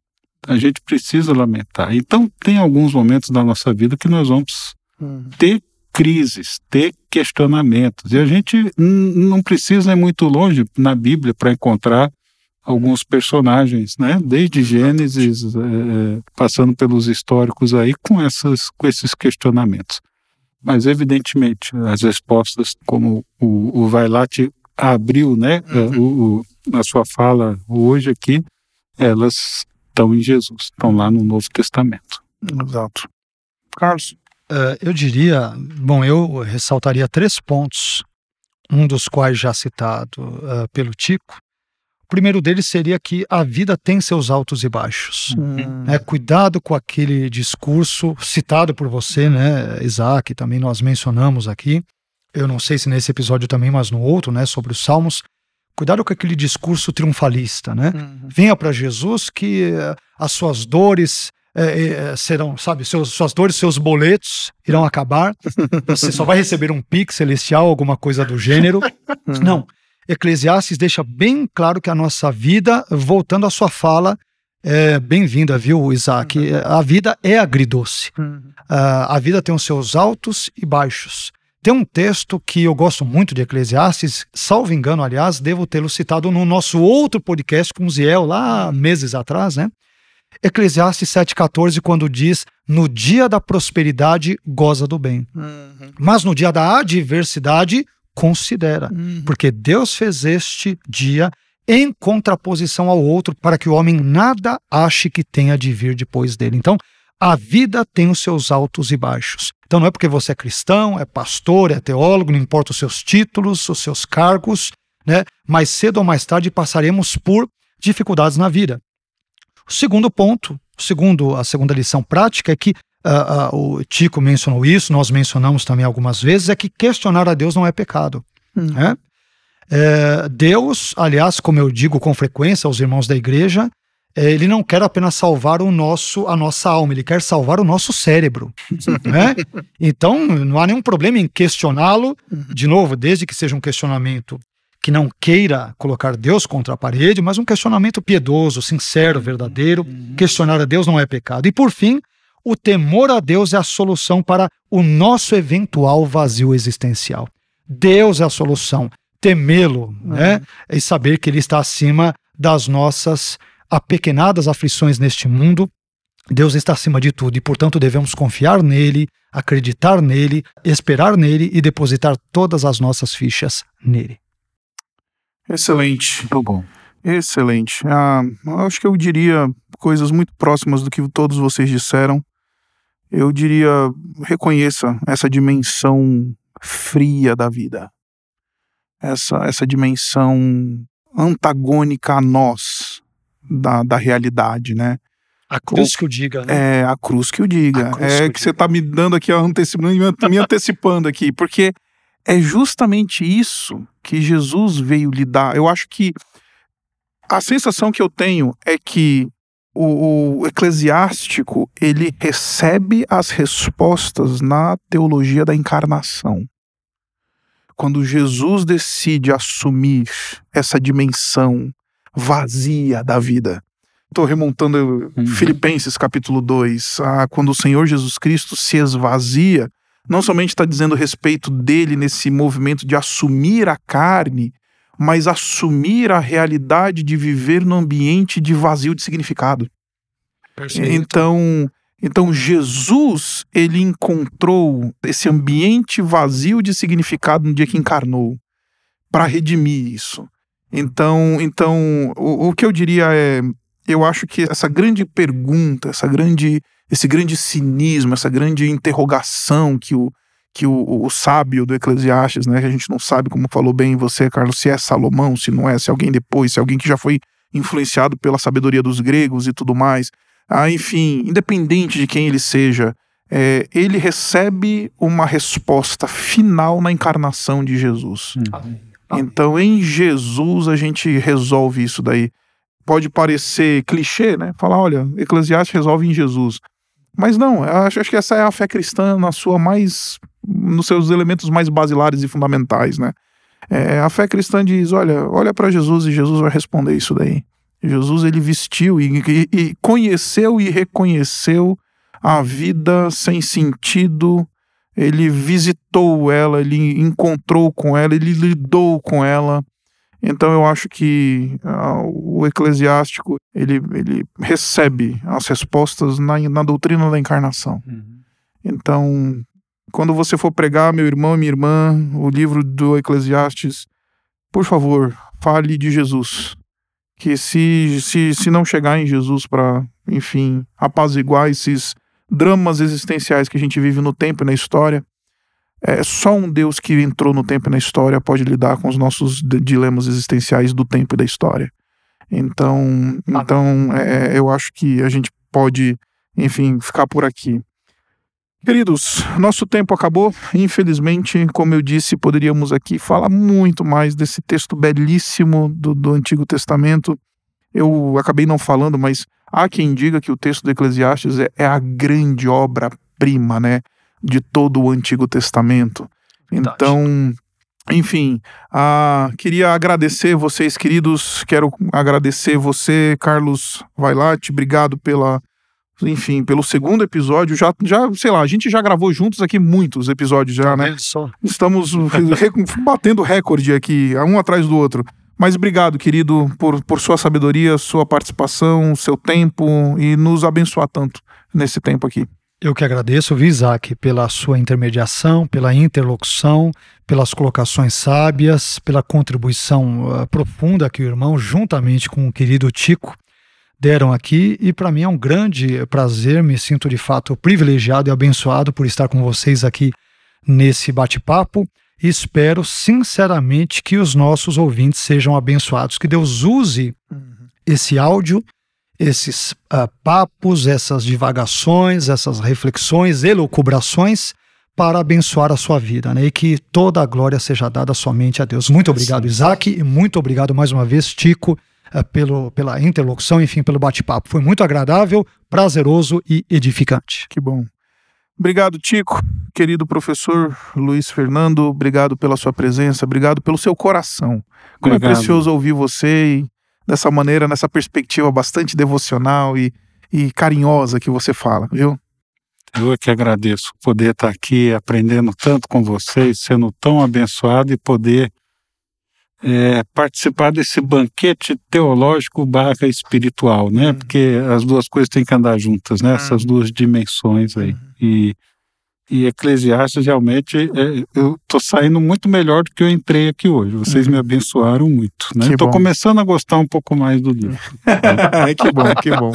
A gente precisa lamentar. Então, tem alguns momentos da nossa vida que nós vamos uhum. ter crises, ter questionamentos. E a gente não precisa ir muito longe na Bíblia para encontrar alguns personagens, né? Desde Gênesis, é, passando pelos históricos aí, com, essas, com esses questionamentos. Mas, evidentemente, as respostas, como o, o Vailate abriu, né, uhum. o, o, na sua fala hoje aqui, elas estão em Jesus, estão lá no Novo Testamento. Exato. Carlos? Uh, eu diria, bom, eu ressaltaria três pontos, um dos quais já citado uh, pelo Tico. O primeiro deles seria que a vida tem seus altos e baixos. Uhum. Né? Cuidado com aquele discurso citado por você, né, Isaac, também nós mencionamos aqui, eu não sei se nesse episódio também, mas no outro, né, sobre os Salmos, cuidado com aquele discurso triunfalista, né? Uhum. Venha para Jesus que uh, as suas dores uh, serão, sabe, seus, suas dores, seus boletos irão acabar. Você só vai receber um pix celestial, alguma coisa do gênero. Uhum. Não. Eclesiastes deixa bem claro que a nossa vida, voltando à sua fala, é bem-vinda, viu, Isaac? Uhum. A vida é agridoce. Uh, a vida tem os seus altos e baixos. Tem um texto que eu gosto muito de Eclesiastes, salvo engano, aliás, devo tê-lo citado no nosso outro podcast com o Ziel, lá meses atrás, né? Eclesiastes 7,14, quando diz: No dia da prosperidade, goza do bem. Uhum. Mas no dia da adversidade, considera. Uhum. Porque Deus fez este dia em contraposição ao outro, para que o homem nada ache que tenha de vir depois dele. Então, a vida tem os seus altos e baixos. Então não é porque você é cristão, é pastor, é teólogo, não importa os seus títulos, os seus cargos, né? Mais cedo ou mais tarde passaremos por dificuldades na vida. O segundo ponto, segundo a segunda lição prática é que uh, uh, o Tico mencionou isso, nós mencionamos também algumas vezes, é que questionar a Deus não é pecado. Hum. Né? É, Deus, aliás, como eu digo com frequência aos irmãos da igreja, ele não quer apenas salvar o nosso, a nossa alma, ele quer salvar o nosso cérebro. né? Então, não há nenhum problema em questioná-lo, uhum. de novo, desde que seja um questionamento que não queira colocar Deus contra a parede, mas um questionamento piedoso, sincero, verdadeiro. Uhum. Questionar a Deus não é pecado. E por fim, o temor a Deus é a solução para o nosso eventual vazio existencial. Deus é a solução. Temê-lo, uhum. né? E saber que Ele está acima das nossas apequenadas aflições neste mundo, Deus está acima de tudo e, portanto, devemos confiar nele, acreditar nele, esperar nele e depositar todas as nossas fichas nele. Excelente. Muito bom. Excelente. Ah, acho que eu diria coisas muito próximas do que todos vocês disseram. Eu diria, reconheça essa dimensão fria da vida. Essa, essa dimensão antagônica a nós, da, da realidade, né? A cruz que o diga, né? É, a cruz que o diga. É que, que você está me dando aqui, antecipando, me antecipando aqui, porque é justamente isso que Jesus veio lidar. Eu acho que a sensação que eu tenho é que o, o, eclesiástico ele recebe as respostas na teologia da encarnação. Quando Jesus decide assumir essa dimensão vazia da vida. Estou remontando uhum. Filipenses capítulo 2, ah, quando o Senhor Jesus Cristo se esvazia não somente está dizendo respeito dele nesse movimento de assumir a carne, mas assumir a realidade de viver num ambiente de vazio de significado. Perfeito. Então, então Jesus, ele encontrou esse ambiente vazio de significado no dia que encarnou para redimir isso. Então, então o, o que eu diria é, eu acho que essa grande pergunta, essa grande esse grande cinismo, essa grande interrogação que o que o, o, sábio do Eclesiastes, né, que a gente não sabe, como falou bem você, Carlos, se é Salomão, se não é, se é alguém depois, se é alguém que já foi influenciado pela sabedoria dos gregos e tudo mais. Ah, enfim, independente de quem ele seja, é, ele recebe uma resposta final na encarnação de Jesus. Então, em Jesus, a gente resolve isso daí. Pode parecer clichê, né? Falar, olha, Eclesiastes resolve em Jesus. Mas não, acho, acho que essa é a fé cristã na sua mais. nos seus elementos mais basilares e fundamentais, né? É, a fé cristã diz: olha, olha para Jesus e Jesus vai responder isso daí. Jesus ele vestiu e, e, e conheceu e reconheceu a vida sem sentido, ele visitou ela, ele encontrou com ela, ele lidou com ela. Então eu acho que uh, o eclesiástico ele, ele recebe as respostas na, na doutrina da encarnação. Uhum. Então, quando você for pregar, meu irmão e minha irmã, o livro do Eclesiastes, por favor, fale de Jesus. Que se, se, se não chegar em Jesus para, enfim, apaziguar esses dramas existenciais que a gente vive no tempo e na história, é, só um Deus que entrou no tempo e na história pode lidar com os nossos dilemas existenciais do tempo e da história. Então, então é, eu acho que a gente pode, enfim, ficar por aqui. Queridos, nosso tempo acabou. Infelizmente, como eu disse, poderíamos aqui falar muito mais desse texto belíssimo do, do Antigo Testamento. Eu acabei não falando, mas há quem diga que o texto do Eclesiastes é, é a grande obra-prima, né? de todo o Antigo Testamento. Então, enfim, uh, queria agradecer vocês, queridos. Quero agradecer você, Carlos Vailate. Obrigado pela, enfim, pelo segundo episódio. Já, já, sei lá, a gente já gravou juntos aqui muitos episódios já, né? Só. Estamos batendo recorde aqui, um atrás do outro. Mas obrigado, querido, por, por sua sabedoria, sua participação, seu tempo e nos abençoar tanto nesse tempo aqui. Eu que agradeço, Isaac, pela sua intermediação, pela interlocução, pelas colocações sábias, pela contribuição uh, profunda que o irmão, juntamente com o querido Tico, deram aqui. E para mim é um grande prazer, me sinto de fato privilegiado e abençoado por estar com vocês aqui nesse bate-papo. Espero sinceramente que os nossos ouvintes sejam abençoados, que Deus use uhum. esse áudio esses uh, papos, essas divagações, essas reflexões, elucubrações para abençoar a sua vida, né? E que toda a glória seja dada somente a Deus. Muito obrigado, Isaac, e muito obrigado mais uma vez, Tico, uh, pelo, pela interlocução, enfim, pelo bate-papo. Foi muito agradável, prazeroso e edificante. Que bom. Obrigado, Tico, querido professor Luiz Fernando, obrigado pela sua presença, obrigado pelo seu coração. Como é obrigado. é precioso ouvir você e dessa maneira, nessa perspectiva bastante devocional e, e carinhosa que você fala, viu? Eu é que agradeço poder estar aqui aprendendo tanto com vocês, sendo tão abençoado e poder é, participar desse banquete teológico barra espiritual, né? Uhum. Porque as duas coisas têm que andar juntas, né? Essas uhum. duas dimensões aí. Uhum. E e Eclesiastes realmente é, eu estou saindo muito melhor do que eu entrei aqui hoje. Vocês me abençoaram muito. Né? Estou começando a gostar um pouco mais do livro. que bom, que bom.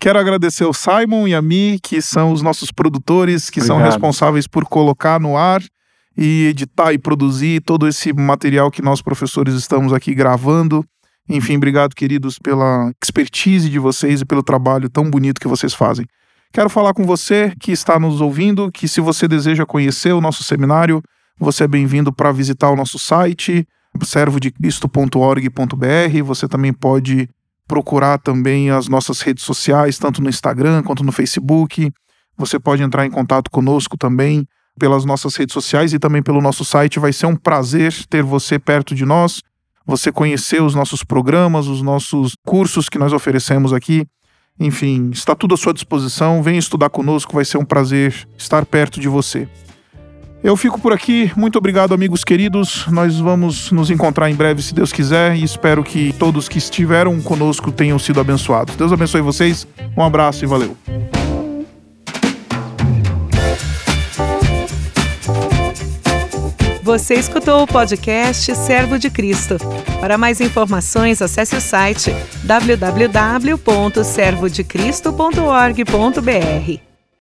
Quero agradecer o Simon e a Mi, que são os nossos produtores, que Obrigado. são responsáveis por colocar no ar e editar e produzir todo esse material que nós professores estamos aqui gravando. Enfim, obrigado, queridos, pela expertise de vocês e pelo trabalho tão bonito que vocês fazem. Quero falar com você que está nos ouvindo, que se você deseja conhecer o nosso seminário, você é bem-vindo para visitar o nosso site, servodecristo.org.br. Você também pode procurar também as nossas redes sociais, tanto no Instagram quanto no Facebook. Você pode entrar em contato conosco também pelas nossas redes sociais e também pelo nosso site. Vai ser um prazer ter você perto de nós, você conhecer os nossos programas, os nossos cursos que nós oferecemos aqui. Enfim, está tudo à sua disposição. Venha estudar conosco, vai ser um prazer estar perto de você. Eu fico por aqui. Muito obrigado, amigos queridos. Nós vamos nos encontrar em breve, se Deus quiser, e espero que todos que estiveram conosco tenham sido abençoados. Deus abençoe vocês. Um abraço e valeu. Você escutou o podcast Servo de Cristo. Para mais informações, acesse o site www.servodecristo.org.br.